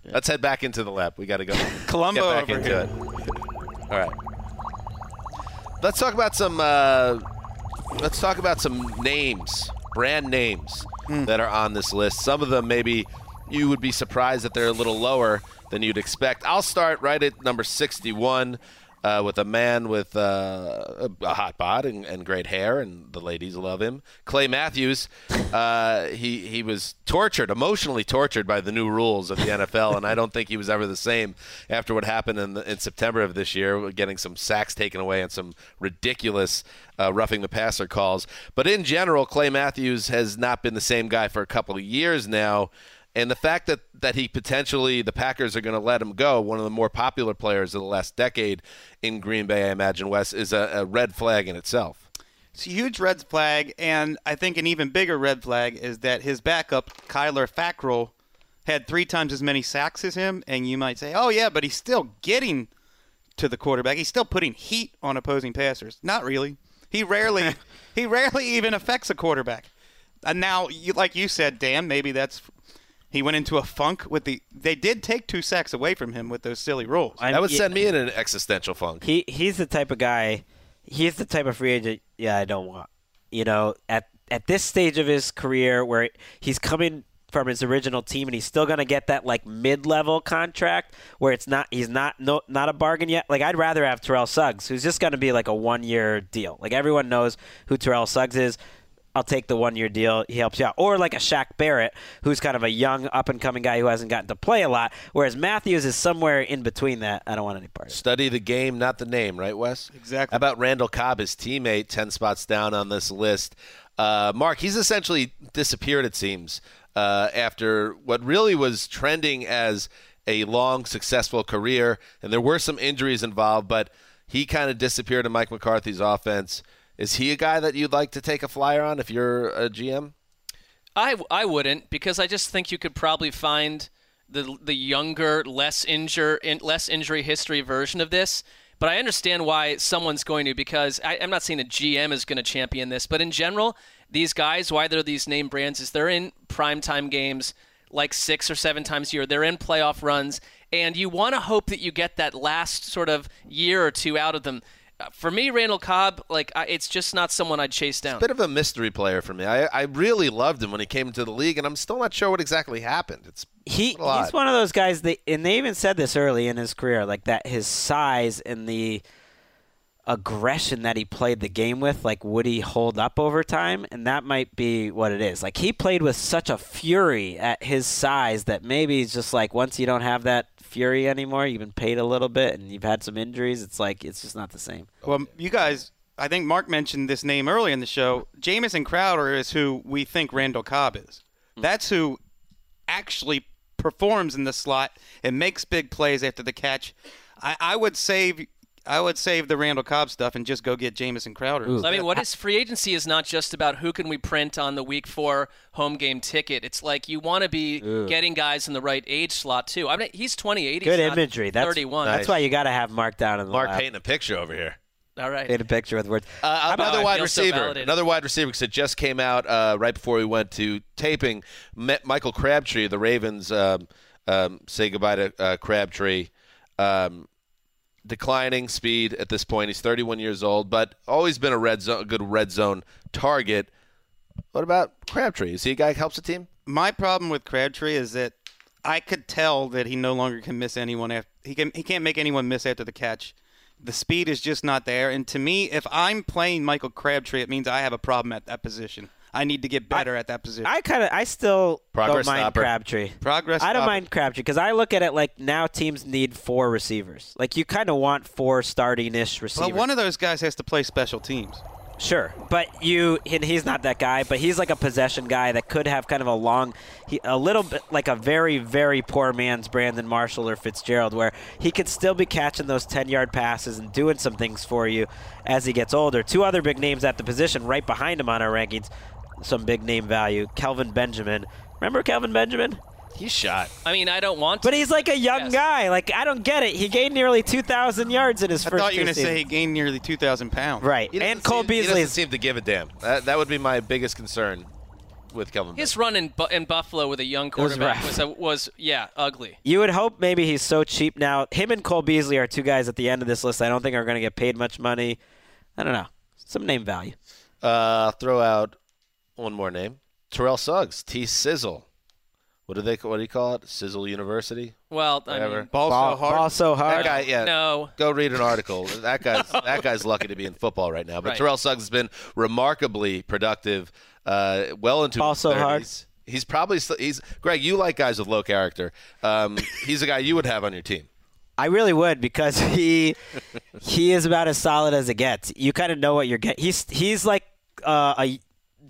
Let's head back into the lab. We got to go. (laughs) Columbo get back over into here. it. All right. Let's talk about some. Uh, let's talk about some names, brand names Hmm. that are on this list. Some of them maybe you would be surprised that they're a little lower than you'd expect. I'll start right at number 61 uh, with a man with uh, a, hot bod and, and great hair, and the ladies love him. Clay Matthews. Uh, he he was tortured, emotionally tortured by the new rules of the NFL, and I don't think he was ever the same after what happened in, the, in September of this year, getting some sacks taken away and some ridiculous uh, roughing the passer calls. But in general, Clay Matthews has not been the same guy for a couple of years now. And the fact that, that he potentially, the Packers are going to let him go, one of the more popular players of the last decade in Green Bay, I imagine, Wes, is a, a red flag in itself. It's a huge red flag, and I think an even bigger red flag is that his backup, Kyler Fackrell, had three times as many sacks as him. And you might say, oh, yeah, but he's still getting to the quarterback. He's still putting heat on opposing passers. Not really. He rarely, (laughs) he rarely even affects a quarterback. And now, you, like you said, Dan, maybe that's he went into a funk with the. They did take two sacks away from him with those silly rules. I- That would yeah, send me in an existential funk. He he's the type of guy. He's the type of free agent. Yeah, I don't want. You know, at at this stage of his career, where he's coming from his original team, and he's still gonna get that like mid level contract, where it's not he's not no not a bargain yet. Like I'd rather have Terrell Suggs, who's just gonna be like a one year deal. Like everyone knows who Terrell Suggs is. I'll take the one year deal. He helps you out. Or like a Shaq Barrett, who's kind of a young, up and coming guy who hasn't gotten to play a lot. Whereas Matthews is somewhere in between that. I don't want any part of it. Study the game, not the name, right, Wes? Exactly. How about Randall Cobb, his teammate, 10 spots down on this list? Uh, Mark, he's essentially disappeared, it seems, uh, after what really was trending as a long, successful career. And there were some injuries involved, but he kind of disappeared in Mike McCarthy's offense. Is he a guy that you'd like to take a flyer on if you're a GM? I, I wouldn't because I just think you could probably find the the younger, less injure, in, less injury history version of this. But I understand why someone's going to because I, I'm not saying a GM is going to champion this, but in general, these guys, why they're these name brands, is they're in primetime games like six or seven times a year. They're in playoff runs, and you want to hope that you get that last sort of year or two out of them. For me, Randall Cobb, like I, it's just not someone I'd chase down. a Bit of a mystery player for me. I, I really loved him when he came into the league, and I'm still not sure what exactly happened. It's he he's one of those guys that and they even said this early in his career like that his size and the aggression that he played the game with like would he hold up over time and that might be what it is like he played with such a fury at his size that maybe it's just like once you don't have that fury anymore you've been paid a little bit and you've had some injuries it's like it's just not the same Well, you guys, I think Mark mentioned this name early in the show. Jamison Crowder is who we think Randall Cobb is. Hmm. That's who actually performs in the slot and makes big plays after the catch. I, I would save. I would save the Randall Cobb stuff and just go get Jamison Crowder. I mean, what is free agency is not just about who can we print on the week four home game ticket. It's like you want to be getting guys in the right age slot too. I mean, he's 28. good he's imagery that's 31. that's why you got to have mark down in the Mark lab. painting a picture over here. All right. paint a picture with words Uh, about- another I wide feel so receiver. another wide receiver because it just came out uh, right before we went to taping. Met Michael Crabtree, the Ravens, um, um, say goodbye to uh, Crabtree. Um, declining speed at this point. He's 31 years old, but always been a red zone, a good red zone target. What about Crabtree? Is he a guy who helps the team? My problem with Crabtree is that I could tell that he no longer can miss anyone after he can he can't make anyone miss after the catch. The speed is just not there, and to me, if I'm playing Michael Crabtree, it means I have a problem at that position. I need to get better at that position. I kind of, I still Progress don't mind stopper. Crabtree. Progress I don't stopper. mind Crabtree because I look at it like now teams need four receivers. Like you kind of want four starting-ish receivers. But one of those guys has to play special teams. Sure, but you and he's not that guy, but he's like a possession guy that could have kind of a long, he, a little bit like a very very poor man's Brandon Marshall or Fitzgerald, where he could still be catching those ten yard passes and doing some things for you as he gets older. Two other big names at the position right behind him on our rankings, some big name value. Kelvin Benjamin, remember Kelvin Benjamin? He's shot. I mean, I don't want to. But he's like a young Yes. guy. Like I don't get it. He gained nearly two thousand yards in his I first. thought you were going to say he gained nearly 2,000 pounds. right. And Cole seem- He Beasley doesn't seem to give a damn. That, that would be my biggest concern. with Kelvin. His run in, Bu- in Buffalo with a young was quarterback rough. was, a, was yeah ugly. You would hope maybe he's so cheap now. Him and Cole Beasley are two guys at the end of this list. I don't think are going to get paid much money. I don't know. Some name value. Uh, throw out one more name. Terrell Suggs, T Sizzle. What do they? What do you call it? Sizzle University. Well, I Whatever. mean, Ball, Ball, so hard. ball so That guy, yeah. no. Go read an article. That guy's (laughs) that guy's lucky to be in football right now. But Right. Terrell Suggs has been remarkably productive, uh, well into Ball his so hard. He's probably he's Greg. You like guys with low character. Um, (laughs) he's a guy you would have on your team. I really would because he he is about as solid as it gets. You kind of know what you're getting. He's he's like uh, a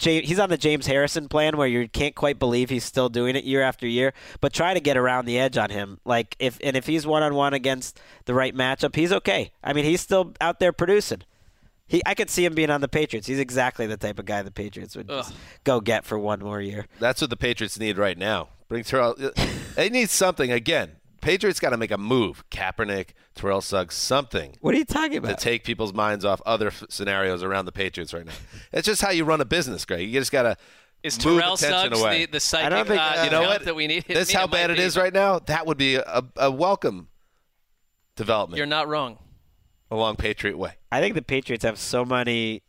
Ja- he's on the James Harrison plan where you can't quite believe he's still doing it year after year. But try to get around the edge on him. Like if and if he's one on one against the right matchup, he's okay. I mean, he's still out there producing. He, I could see him being on the Patriots. He's exactly the type of guy the Patriots would just go get for one more year. That's what the Patriots need right now. Bring Terrell. they need something again. Patriots got to make a move. Kaepernick, Terrell Suggs, something What are you talking about? to take people's minds off other f- scenarios around the Patriots right now. It's just how you run a business, Greg. You just got to Is move Terrell attention Suggs away. the, the psychic don't think- uh, you know what? that we need? (laughs) This I how bad it be, is right now. That would be a, a welcome development You're not wrong. along Patriot way. I think the Patriots have so many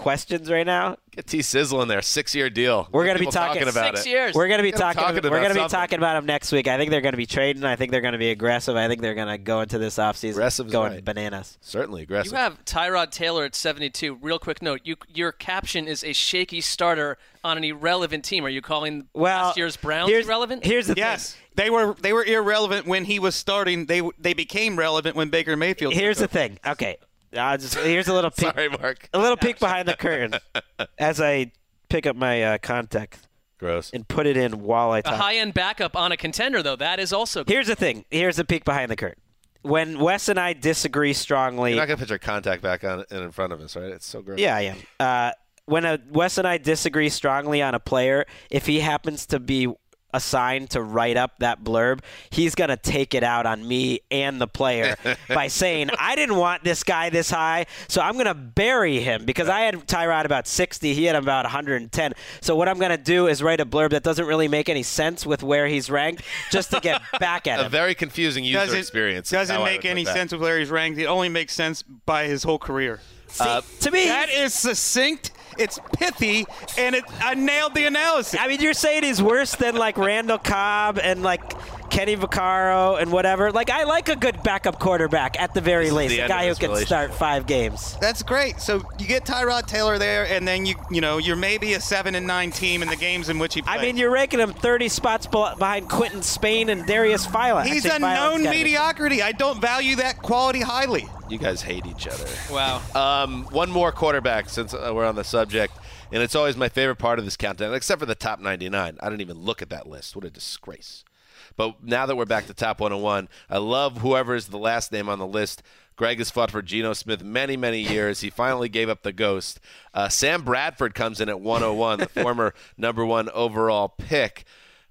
questions right now. Get T Sizzle in there, six year deal. We're gonna be People talking- about Six it. years. We're gonna be Get 'em talking. talking we're about gonna be talking about them next week. I think they're gonna be trading. I think they're gonna be aggressive. I think they're gonna go into this offseason Aggressive going right. bananas. Certainly aggressive. You have Tyrod Taylor at 72. Real quick note: you, your caption is a shaky starter on an irrelevant team. Are you calling Well, last year's Browns here's, irrelevant? Here's the Yes, they were they were irrelevant when he was starting. They they became relevant when Baker Mayfield. thing. Here's the thing. Okay, I'll just here's a little (laughs) peek, Sorry, Mark. a little peek behind the curtain (laughs) as I pick up my uh, contact Gross. and put it in while I talk. A high-end backup on a contender, though. That is also Here's the thing. Here's the peek behind the curtain. When Wes and I disagree strongly, You're not gonna put your contact back on in in front of us, right? It's so gross. Yeah, I am. Uh, when a, Wes and I disagree strongly on a player, if he happens to be assigned to write up that blurb, he's going to take it out on me and the player (laughs) by saying, I didn't want this guy this high, so I'm going to bury him because I had Tyrod about 60, he had him about 110. So what I'm going to do is write a blurb that doesn't really make any sense with where he's ranked just to get (laughs) back at A him. A very confusing user doesn't experience. is doesn't make any that. sense with where he's ranked. It only makes sense by his whole career. See, uh, to me, That is succinct. It's pithy, and it I nailed the analysis. I mean, you're saying he's worse than like Randall Cobb and like Kenny Vaccaro and whatever. Like, I like a good backup quarterback at the very This least, the a guy who can start five games. That's great. So you get Tyrod Taylor there, and then you you know you're maybe a seven and nine team in the games in which he plays. I mean, you're ranking him 30 spots behind Quinton Spain and Darius Philon. He's a known mediocrity. I don't value that quality highly. You guys hate each other. wow. Um, one more quarterback since uh, we're on the subject, and it's always my favorite part of this countdown, except for the top 99. I didn't even look at that list. What a disgrace. But now that we're back to top 101, I love whoever is the last name on the list. Greg has fought for Geno Smith many, many years. He finally gave up the ghost. Uh, Sam Bradford comes in at 101, the former (laughs) number one overall pick.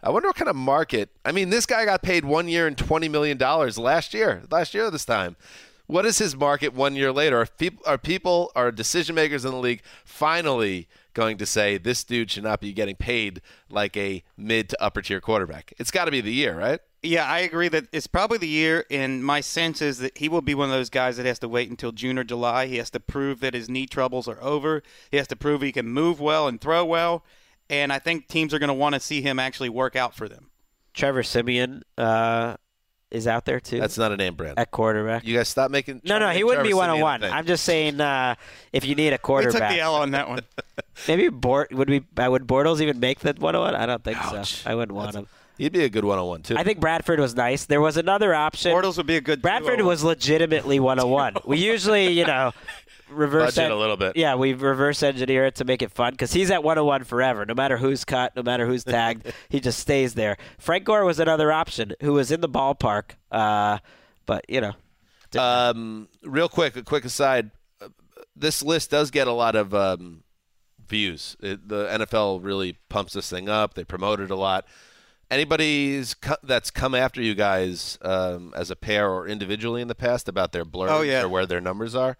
I wonder what kind of market. I mean, this guy got paid one year and $20 million last year, last year this time. What is his market one year later? Are people, are people, are decision makers in the league finally going to say this dude should not be getting paid like a mid to upper tier quarterback? It's got to be the year, right? Yeah, I agree that it's probably the year, and my sense is that he will be one of those guys that has to wait until June or July. He has to prove that his knee troubles are over. He has to prove he can move well and throw well, and I think teams are going to want to see him actually work out for them. Trevor Siemian uh, is out there too That's not a name brand. at quarterback. You guys stop making. no, no, trying he wouldn't be Trevor one on Siemian a one. thing. I'm just saying uh, if you need a We took quarterback, the L on that one. (laughs) maybe Bort would we uh, would Bortles even make that 101? I don't think so. I wouldn't want him. He'd be a good one on one too. I think Bradford was nice. There was another option. Bortles would be a good. Bradford duo. was legitimately 101. we usually, you know, reverse Budget a little bit. Yeah, we reverse engineer it to make it fun because he's at 101 forever. No matter who's cut, no matter who's tagged, (laughs) he just stays there. Frank Gore was another option who was in the ballpark, uh, but you know, Um, real quick, a quick aside. uh, This list does get a lot of um, views. It, the NFL really pumps this thing up. They promote it a lot. Anybody's co- that's come after you guys um, as a pair or individually in the past about their blur Oh, yeah. or where their numbers are?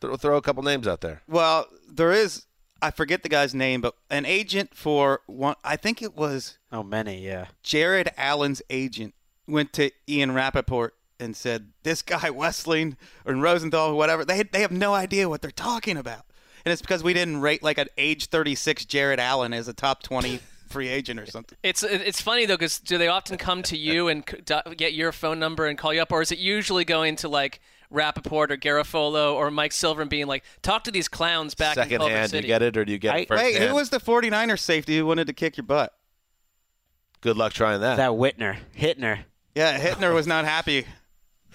Throw, throw a couple names out there. Well, there is. I forget the guy's name, but an agent for one. I think it was Oh, many, yeah. Jared Allen's agent went to Ian Rapoport and said, "This guy (laughs) Wesseling or Rosenthal or whatever, they they have no idea what they're talking about." And it's because we didn't rate like an age 36 Jared Allen as a top 20 (laughs) free agent or something. It's it's funny though because do they often come to you and get your phone number and call you up, or is it usually going to like Rapoport or Garafolo or Mike Silver and being like, talk to these clowns back in Second Culver hand, City? you get it, or do you get it first Wait, hand? who was the 49ers safety who wanted to kick your butt? Good luck trying that. That Whitner, Hittner. Yeah, Hittner was not happy.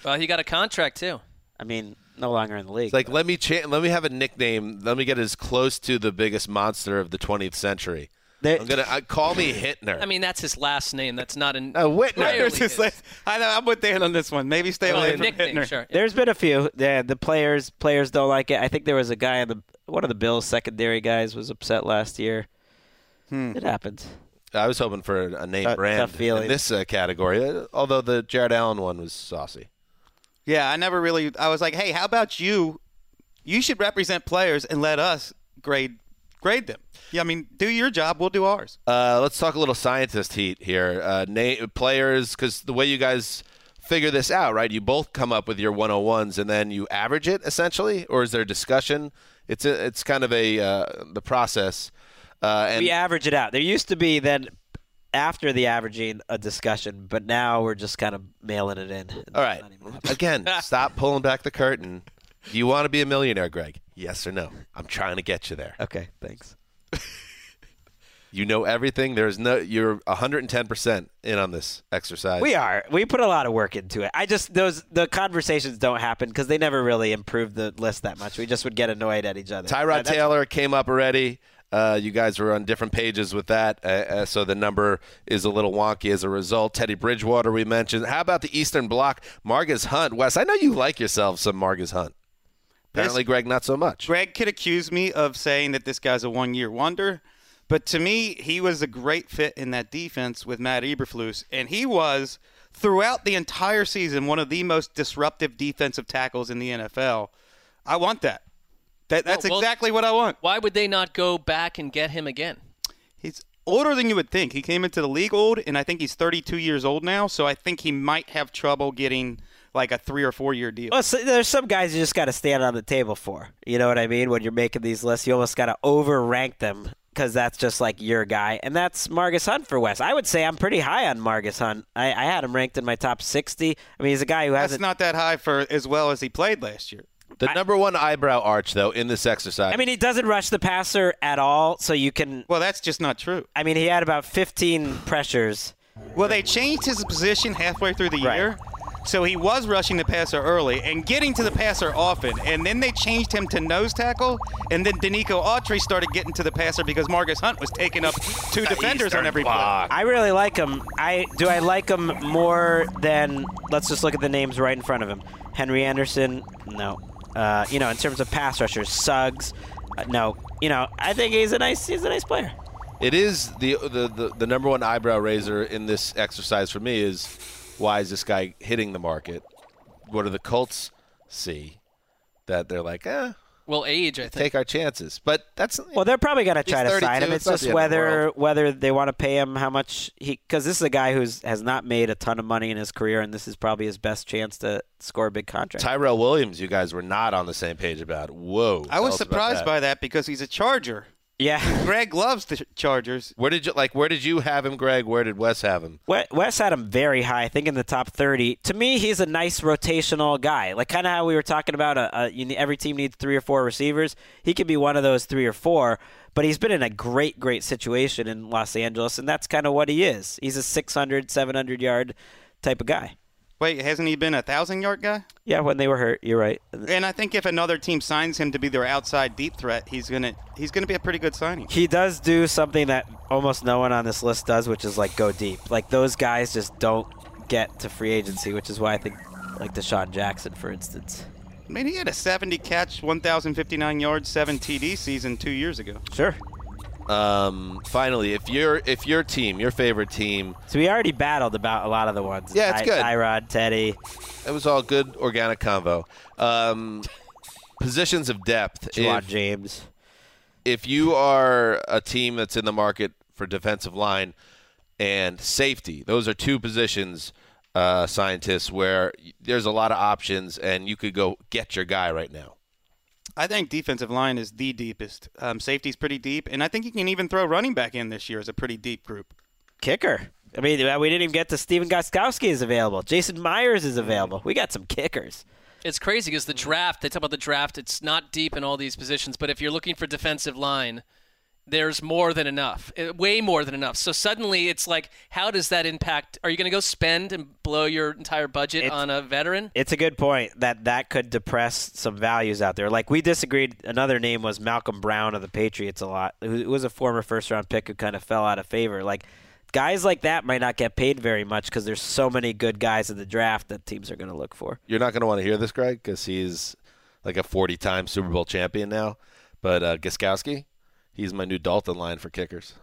Well, he got a contract too. I mean, no longer in the league. It's like let me cha- let me have a nickname. Let me get as close to the biggest monster of the 20th century. They- I'm gonna uh, call me Hitner. I mean, that's his last name. That's not an. Uh, Whitner. Rarely his last- I know, I'm with Dan on this one. Maybe stay Well, away from nickname, Hittner. sure. There's been a few. Yeah, the players players don't like it. I think there was a guy in the one of the Bills secondary guys was upset last year. It happens. I was hoping for a name Tough- brand tough feeling. in this uh, category. uh, Although the Jared Allen one was saucy. Yeah, I never really. I was like, hey, how about you? You should represent players and let us grade grade them. Yeah, I mean, do your job. We'll do ours. Uh, let's talk a little scientist heat here. Uh, na- players, because the way you guys figure this out, right? You both come up with your 101s and then you average it essentially, or is there discussion? It's a, it's kind of a uh, the process. Uh, and we average it out. There used to be then after the averaging a discussion, but now we're just kind of mailing it in. all right, again, (laughs) stop pulling back the curtain. Do you want to be a millionaire, Greg? Yes or no? I'm trying to get you there. Okay, thanks. You know everything. There's no. You're 110 percent in on this exercise. We are. We put a lot of work into it. I just those the conversations don't happen because they never really improved the list that much. We just would get annoyed at each other. Tyrod That's- Taylor came up already. Uh, you guys were on different pages with that, uh, uh, so the number is a little wonky as a result. Teddy Bridgewater, we mentioned. How about the Eastern Bloc? Margus Hunt. Wes, I know you like yourself some Margus Hunt. Apparently, Greg, not so much. Greg could accuse me of saying that this guy's a one year wonder, but to me, he was a great fit in that defense with Matt Eberflus, and he was throughout the entire season one of the most disruptive defensive tackles in the NFL. I want that. That that's Well, well- exactly what I want. Why would they not go back and get him again? He's older than you would think. He came into the league old, and I think he's 32 years old now. So I think he might have trouble getting like a three or four year deal. Well, so there's some guys you just got to stand on the table for. You know what I mean? When you're making these lists, you almost got to overrank them because that's just like your guy, and that's Margus Hunt for Wes. I would say I'm pretty high on Margus Hunt. I, I had him ranked in my top 60. I mean, he's a guy who hasn't. not that high for as well as he played last year. The number one eyebrow arch, though, in this exercise. I mean, he doesn't rush the passer at all, so you can. Well, that's just not true. I mean, he had about 15 pressures. Well, they changed his position halfway through the Right. year. So he was rushing the passer early and getting to the passer often. And then they changed him to nose tackle. And then Denico Autry started getting to the passer because Margus Hunt was taking up two defenders on every play. I really like him. I do. I like him more than. Let's just look at the names right in front of him. Henry Anderson. No. Uh, you know, in terms of pass rushers, Suggs. Uh, no. You know, I think he's a nice. He's a nice player. It is the, the the the number one eyebrow raiser in this exercise for me is why is this guy hitting the market? What do the Colts see that they're like, eh, Well, age, I think. take our chances? But that's Well, they're probably gonna try to sign him. it's It's just the the whether whether they want to pay him how much he because this is a guy who's has not made a ton of money in his career, and this is probably his best chance to score a big contract. Tyrell Williams. You guys were not on the same page about. Whoa, I was surprised that. by that because he's a Charger. Yeah. (laughs) Greg loves the Chargers. Where did you like? Where did you have him, Greg? Where did Wes have him? Wes had him very high, I think in the top 30. To me, he's a nice rotational guy. Like kind of how we were talking about a, a, you, every team needs three or four receivers. He could be one of those three or four, but he's been in a great, great situation in Los Angeles, and that's kind of what he is. He's a 600, 700 yard type of guy. Wait, hasn't he been a thousand yard guy? Yeah, when they were hurt, you're right. And I think if another team signs him to be their outside deep threat, he's gonna he's gonna be a pretty good signing. He does do something that almost no one on this list does, which is like go deep. Like those guys just don't get to free agency, which is why I think like DeSean Jackson, for instance. I mean, he had a 70 catch, 1,059 yards, seven TD season two years ago. Sure. Um, finally, if your if your team, your favorite team, So we already battled about a lot of the ones. Yeah, it's Ty- good. Tyrod, Teddy. it was all good organic convo. Um, positions of depth. Ja'Wuan If- James. if you are a team that's in the market for defensive line and safety, those are two positions, uh, scientists, where there's a lot of options, and you could go get your guy right now. I think defensive line is the deepest. Um, safety's pretty deep, and I think you can even throw running back in this year as a pretty deep group. Kicker. I mean, we didn't even get to Stephen Gostkowski is available. Jason Myers is available. We got some kickers. It's crazy because the draft, they talk about the draft, it's not deep in all these positions, but if you're looking for defensive line, there's more than enough, eh, way more than enough. So suddenly it's like, how does that impact? Are you going to go spend and blow your entire budget It's- on a veteran? It's a good point that that could depress some values out there. Like we disagreed. Another name was Malcolm Brown of the Patriots a lot. Who who was a former first round pick who kind of fell out of favor. Like guys like that might not get paid very much because there's so many good guys in the draft that teams are going to look for. You're not going to want to hear this, Greg, because he's like a 40-time Super Bowl champion now. But uh, Gostkowski, he's my new Dalton line for kickers.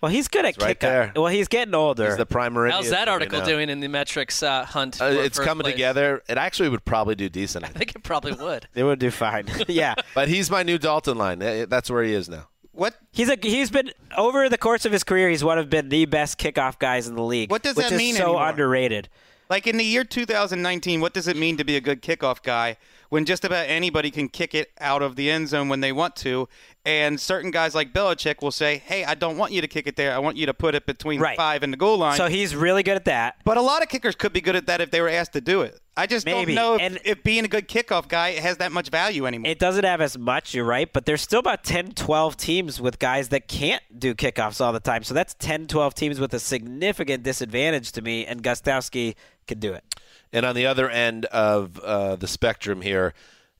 Well, he's good at It's right kickoff. there. Well, he's getting older. He's the prime meridian How's that article now. doing in the metrics uh, hunt? Uh, it's coming place? together. It actually would probably do decent. I I think. think it probably would. (laughs) It would do fine. (laughs) yeah. But he's my new Dalton line. Eh, That's where he is now. What He's a he's been over the course of his career. He's one of been the best kickoff guys in the league. What does which that is mean So anymore? underrated. Like in the year 2019, what does it mean to be a good kickoff guy when just about anybody can kick it out of the end zone when they want to? And certain guys like Belichick will say, "Hey, I don't want you to kick it there. I want you to put it between Right. five and the goal line." So he's really good at that. but a lot of kickers could be good at that if they were asked to do it. I just Maybe. don't know if, And- if being a good kickoff guy has that much value anymore. It doesn't have as much, you're right, but there's still about 10, 12 teams with guys that can't do kickoffs all the time. So that's 10, 12 teams with a significant disadvantage to me, and Gostkowski can do it. And on the other end of uh, the spectrum here,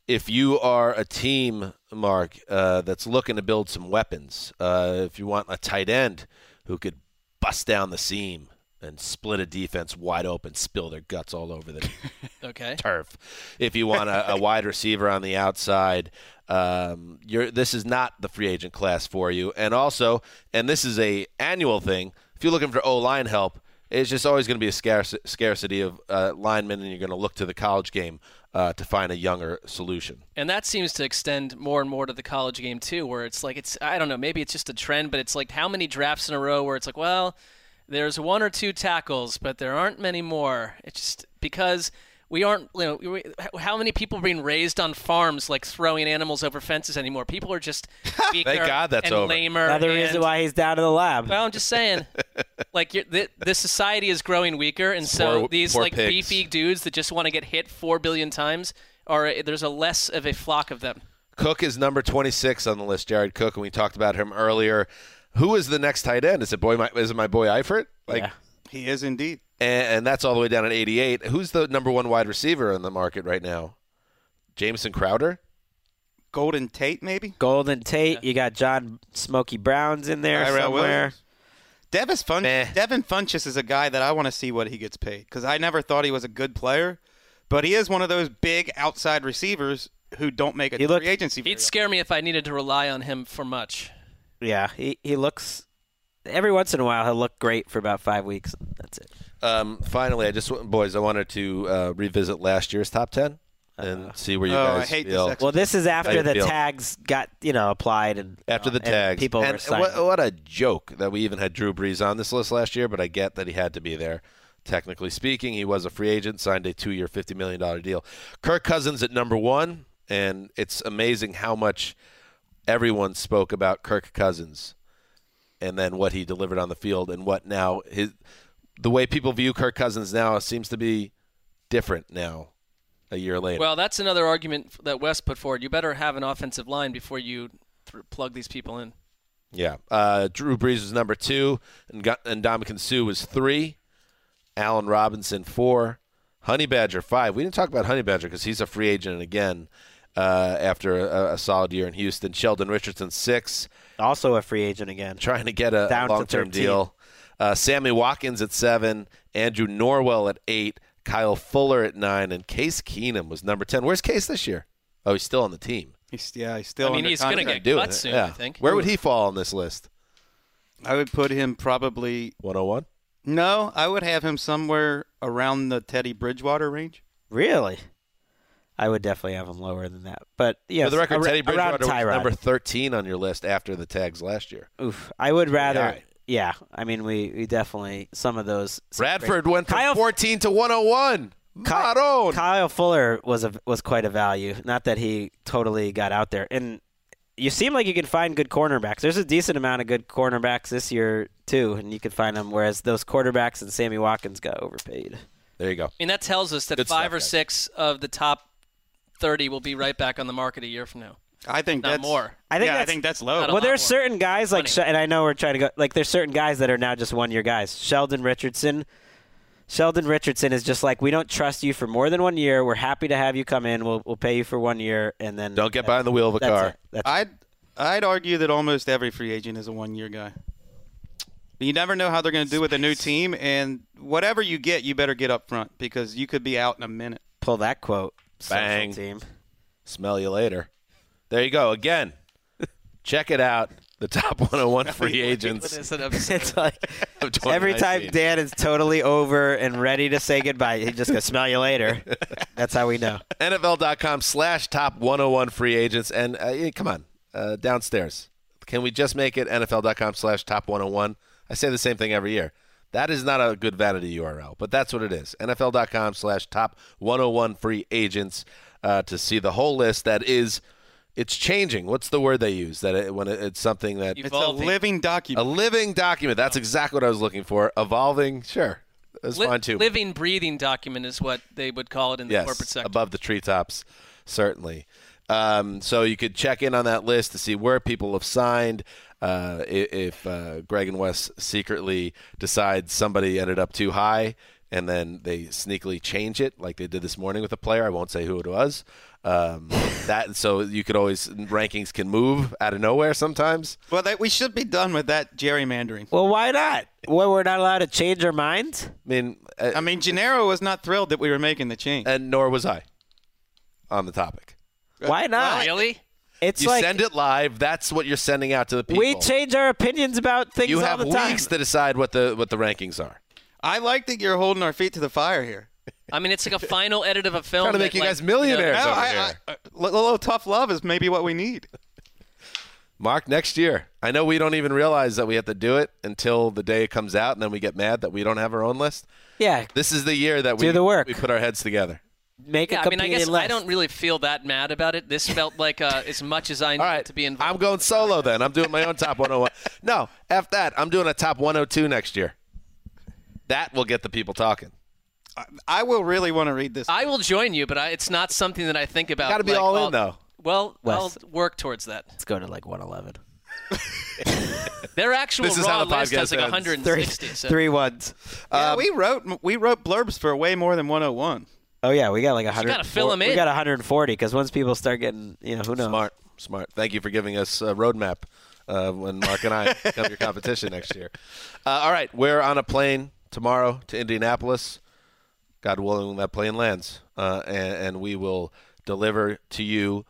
if you are a team, Mark, uh, that's looking to build some weapons, uh, if you want a tight end who could bust down the seam and split a defense wide open, spill their guts all over the (laughs) Okay. turf. If you want a, a (laughs) wide receiver on the outside, um, you're this is not the free agent class for you. And also, and this is a annual thing. If you're looking for O line help, it's just always going to be a scarce, scarcity of uh, linemen, and you're going to look to the college game uh, to find a younger solution. And that seems to extend more and more to the college game too, where it's like it's I don't know, maybe it's just a trend, but it's like how many drafts in a row where it's like, well, there's one or two tackles, but there aren't many more. It's just because we aren't, you know, we, how many people are being raised on farms like throwing animals over fences anymore? People are just (laughs) weaker God that's and over. lamer. Another and, reason why he's down in the lab. Well, I'm just saying, (laughs) like you're, the, the society is growing weaker, and so Poor- these poor like pigs. beefy dudes that just want to get hit four billion times are there's a less of a flock of them. Cook is number 26 on the list, Jared Cook, and we talked about him earlier. Who is the next tight end? Is it boy? My, is it my boy Eifert? Like, Yeah. He is indeed. and, and that's all the way down at 88. Who's the number one wide receiver in the market right now? Jamison Crowder. Golden Tate, maybe. Golden Tate, you got John Smokey Browns in there Tyrell somewhere. Williams. Devis Fun- Meh. Devin Funchess is a guy that I want to see what he gets paid because I never thought he was a good player, but he is one of those big outside receivers who don't make a he looked, free agency. He'd scare me if I needed to rely on him for much. Yeah, he, he looks every once in a while he'll look great for about five weeks. That's it. Um, finally, I just boys, I wanted to uh, revisit last year's top 10 and see where you Oh, I hate this feel. ex- Well, this is after the feel? tags got you know applied and after the and tags. people were and signing. what, what a joke that we even had Drew Brees on this list last year, but I get that he had to be there. Technically speaking, he was a free agent, signed a two-year, fifty million dollar deal. Kirk Cousins at number one, and it's amazing how much everyone spoke about Kirk Cousins, and then what he delivered on the field, and what now his the way people view Kirk Cousins now seems to be different now. A year later, Well, that's another argument that Wes put forward. You better have an offensive line before you th- plug these people in. Yeah. Uh, Drew Brees was number two, and, Gu- and Ndamukong Suh was three. Allen Robinson four. Honey Badger five. We didn't talk about Honey Badger because he's a free agent and again uh, after a, a solid year in Houston. Sheldon Richardson six, also a free agent again. trying to get a Down long term deal. Uh, Sammy Watkins at seven. Andrew Norwell at eight. Kyle Fuller at nine, and Case Keenum was number ten. Where's Case this year? Oh, he's still on the team. He's, yeah, he's still. I mean, he's gonna get Doing cut it. soon. yeah. I think. Where would he fall on this list? I would put him probably. One hundred one. No, I would have him somewhere around the Teddy Bridgewater range. Really, I would definitely have him lower than that. But yeah, For the record, ar- Teddy Bridgewater was number 13 on your list after the tags last year. Oof, I would rather. high. Yeah, I mean, we, we definitely some of those. some Bradford went from Kyle- 14 to 101. Ky- Maroon. Kyle Fuller was a was quite a value. Not that he totally got out there, and you seem like you can find good cornerbacks. There's a decent amount of good cornerbacks this year too, and you can find them. Whereas those quarterbacks and Sammy Watkins got overpaid. There you go. I mean, that tells us that Good five stuff, or guys. six of the top 30 will be right back on the market a year from now. I think Not that's more. I think yeah, I that's- think that's low. Well, lot there's more. certain guys like, Sh- and I know we're trying to go like there's certain guys that are now just one year guys. Sheldon Richardson. Sheldon Richardson is just like we don't trust you for more than one year. We're happy to have you come in. We'll we'll pay you for one year, and then Don't get behind the wheel of a that's car. it. That's I'd I'd argue that almost every free agent is a one year guy. You never know how they're going to do with a new team, and whatever you get, you better get up front because you could be out in a minute. pull that quote. Social Bang. team. Smell you later. There you go. Again, (laughs) check it out. The top (laughs) 101 free (laughs) agents What is it? absurd? It's like every time Dan is totally over and ready to say goodbye, he just goes, "Smell you later." That's how we know. NFL.com slash top 101 free agents. And uh, come on, uh, downstairs. Can we just make it NFL.com slash top 101? I say the same thing every year. That is not a good vanity URL, but that's what it is. NFL.com slash top 101 free agents uh, to see the whole list that is, it's changing. What's the word they use? That it, when it, it's something that You- It's a living document. a living document. That's exactly what I was looking for. Evolving, sure. That's Li- fine too. living, breathing document is what they would call it in the yes, corporate sector. above the treetops, certainly. Um, so you could check in on that list to see where people have signed. Uh, if uh, Greg and Wes secretly decide somebody ended up too high, and then they sneakily change it, like they did this morning with a player. I won't say who it was. Um, (laughs) that so you could always rankings can move out of nowhere sometimes. well, that, we should be done with that gerrymandering. Well, why not? Well, we're not allowed to change our minds. I mean, uh, I mean, Gennaro was not thrilled that we were making the change. and nor was I on the topic. Uh, Why not? really? It's You like send it live. That's what you're sending out to the people. we change our opinions about things You all have the time. weeks to decide what the what the rankings are. I like that you're holding our feet to the fire here. I mean, it's like a (laughs) final edit of a film. Trying to that, make you like, guys millionaires. No, over I, here. I, uh, a little tough love is maybe what we need. (laughs) Mark, next year. I know we don't even realize that we have to do it until the day it comes out, and then we get mad that we don't have our own list. yeah, This is the year that we Do the work. We put our heads together. Make Yeah, a I mean, I guess list. I don't really feel that mad about it. This felt like uh, as much as I All right, needed to be involved. I'm going solo then. I'm doing my own top 101. No, f that. I'm doing a top 102 next year. That will get the people talking. I will really want to read this. I will join you, but I, it's not something that I think about. Got to be like, all I'll- in though. Well, Wes. I'll work towards that. Let's go to like 111. (laughs) Their actual This is raw how the list has like ends. 160. So. Three ones. yeah, Um, we wrote we wrote blurbs for way more than 101. Oh yeah, we got like a 100. gotta fill 'em We in. got 140 because once people start getting, you know, who knows? Smart, smart. Thank you for giving us a roadmap uh, when Mark and I (laughs) become your competition next year. Uh, all right, we're on a plane tomorrow to Indianapolis. God willing, when that plane lands, uh, and, and we will deliver to you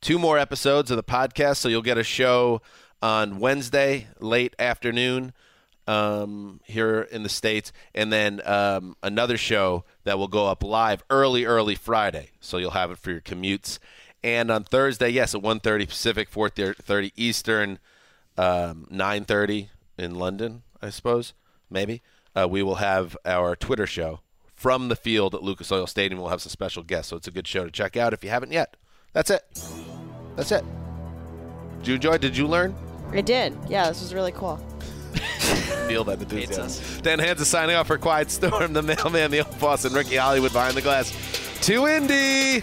two more episodes of the podcast. So you'll get a show on Wednesday late afternoon um, here in the states, and then um, another show that will go up live early, early Friday. So you'll have it for your commutes. And on Thursday, yes, at 1.30 Pacific, 4.30 Eastern, um, 9.30 in London, I suppose, maybe, uh, we will have our Twitter show from the field at Lucas Oil Stadium. We'll have some special guests, so it's a good show to check out if you haven't yet. That's it. That's it. Did you enjoy? Did you learn? I did. Yeah, this was really cool. (laughs) Feel that enthusiasm. us. Dan Hanzus signing off for Quiet Storm, the mailman, the old boss, and Ricky Hollywood behind the glass. To Indy.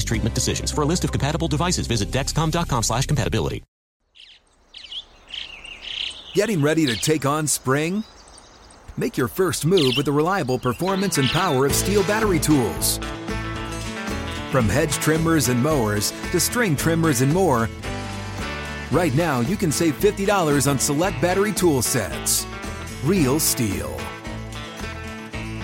treatment decisions. For a list of compatible devices, visit Dexcom.com slash compatibility. Getting ready to take on spring? Make your first move with the reliable performance and power of STIHL battery tools. From hedge trimmers and mowers to string trimmers and more, right now you can save $50 on select battery tool sets. Real STIHL.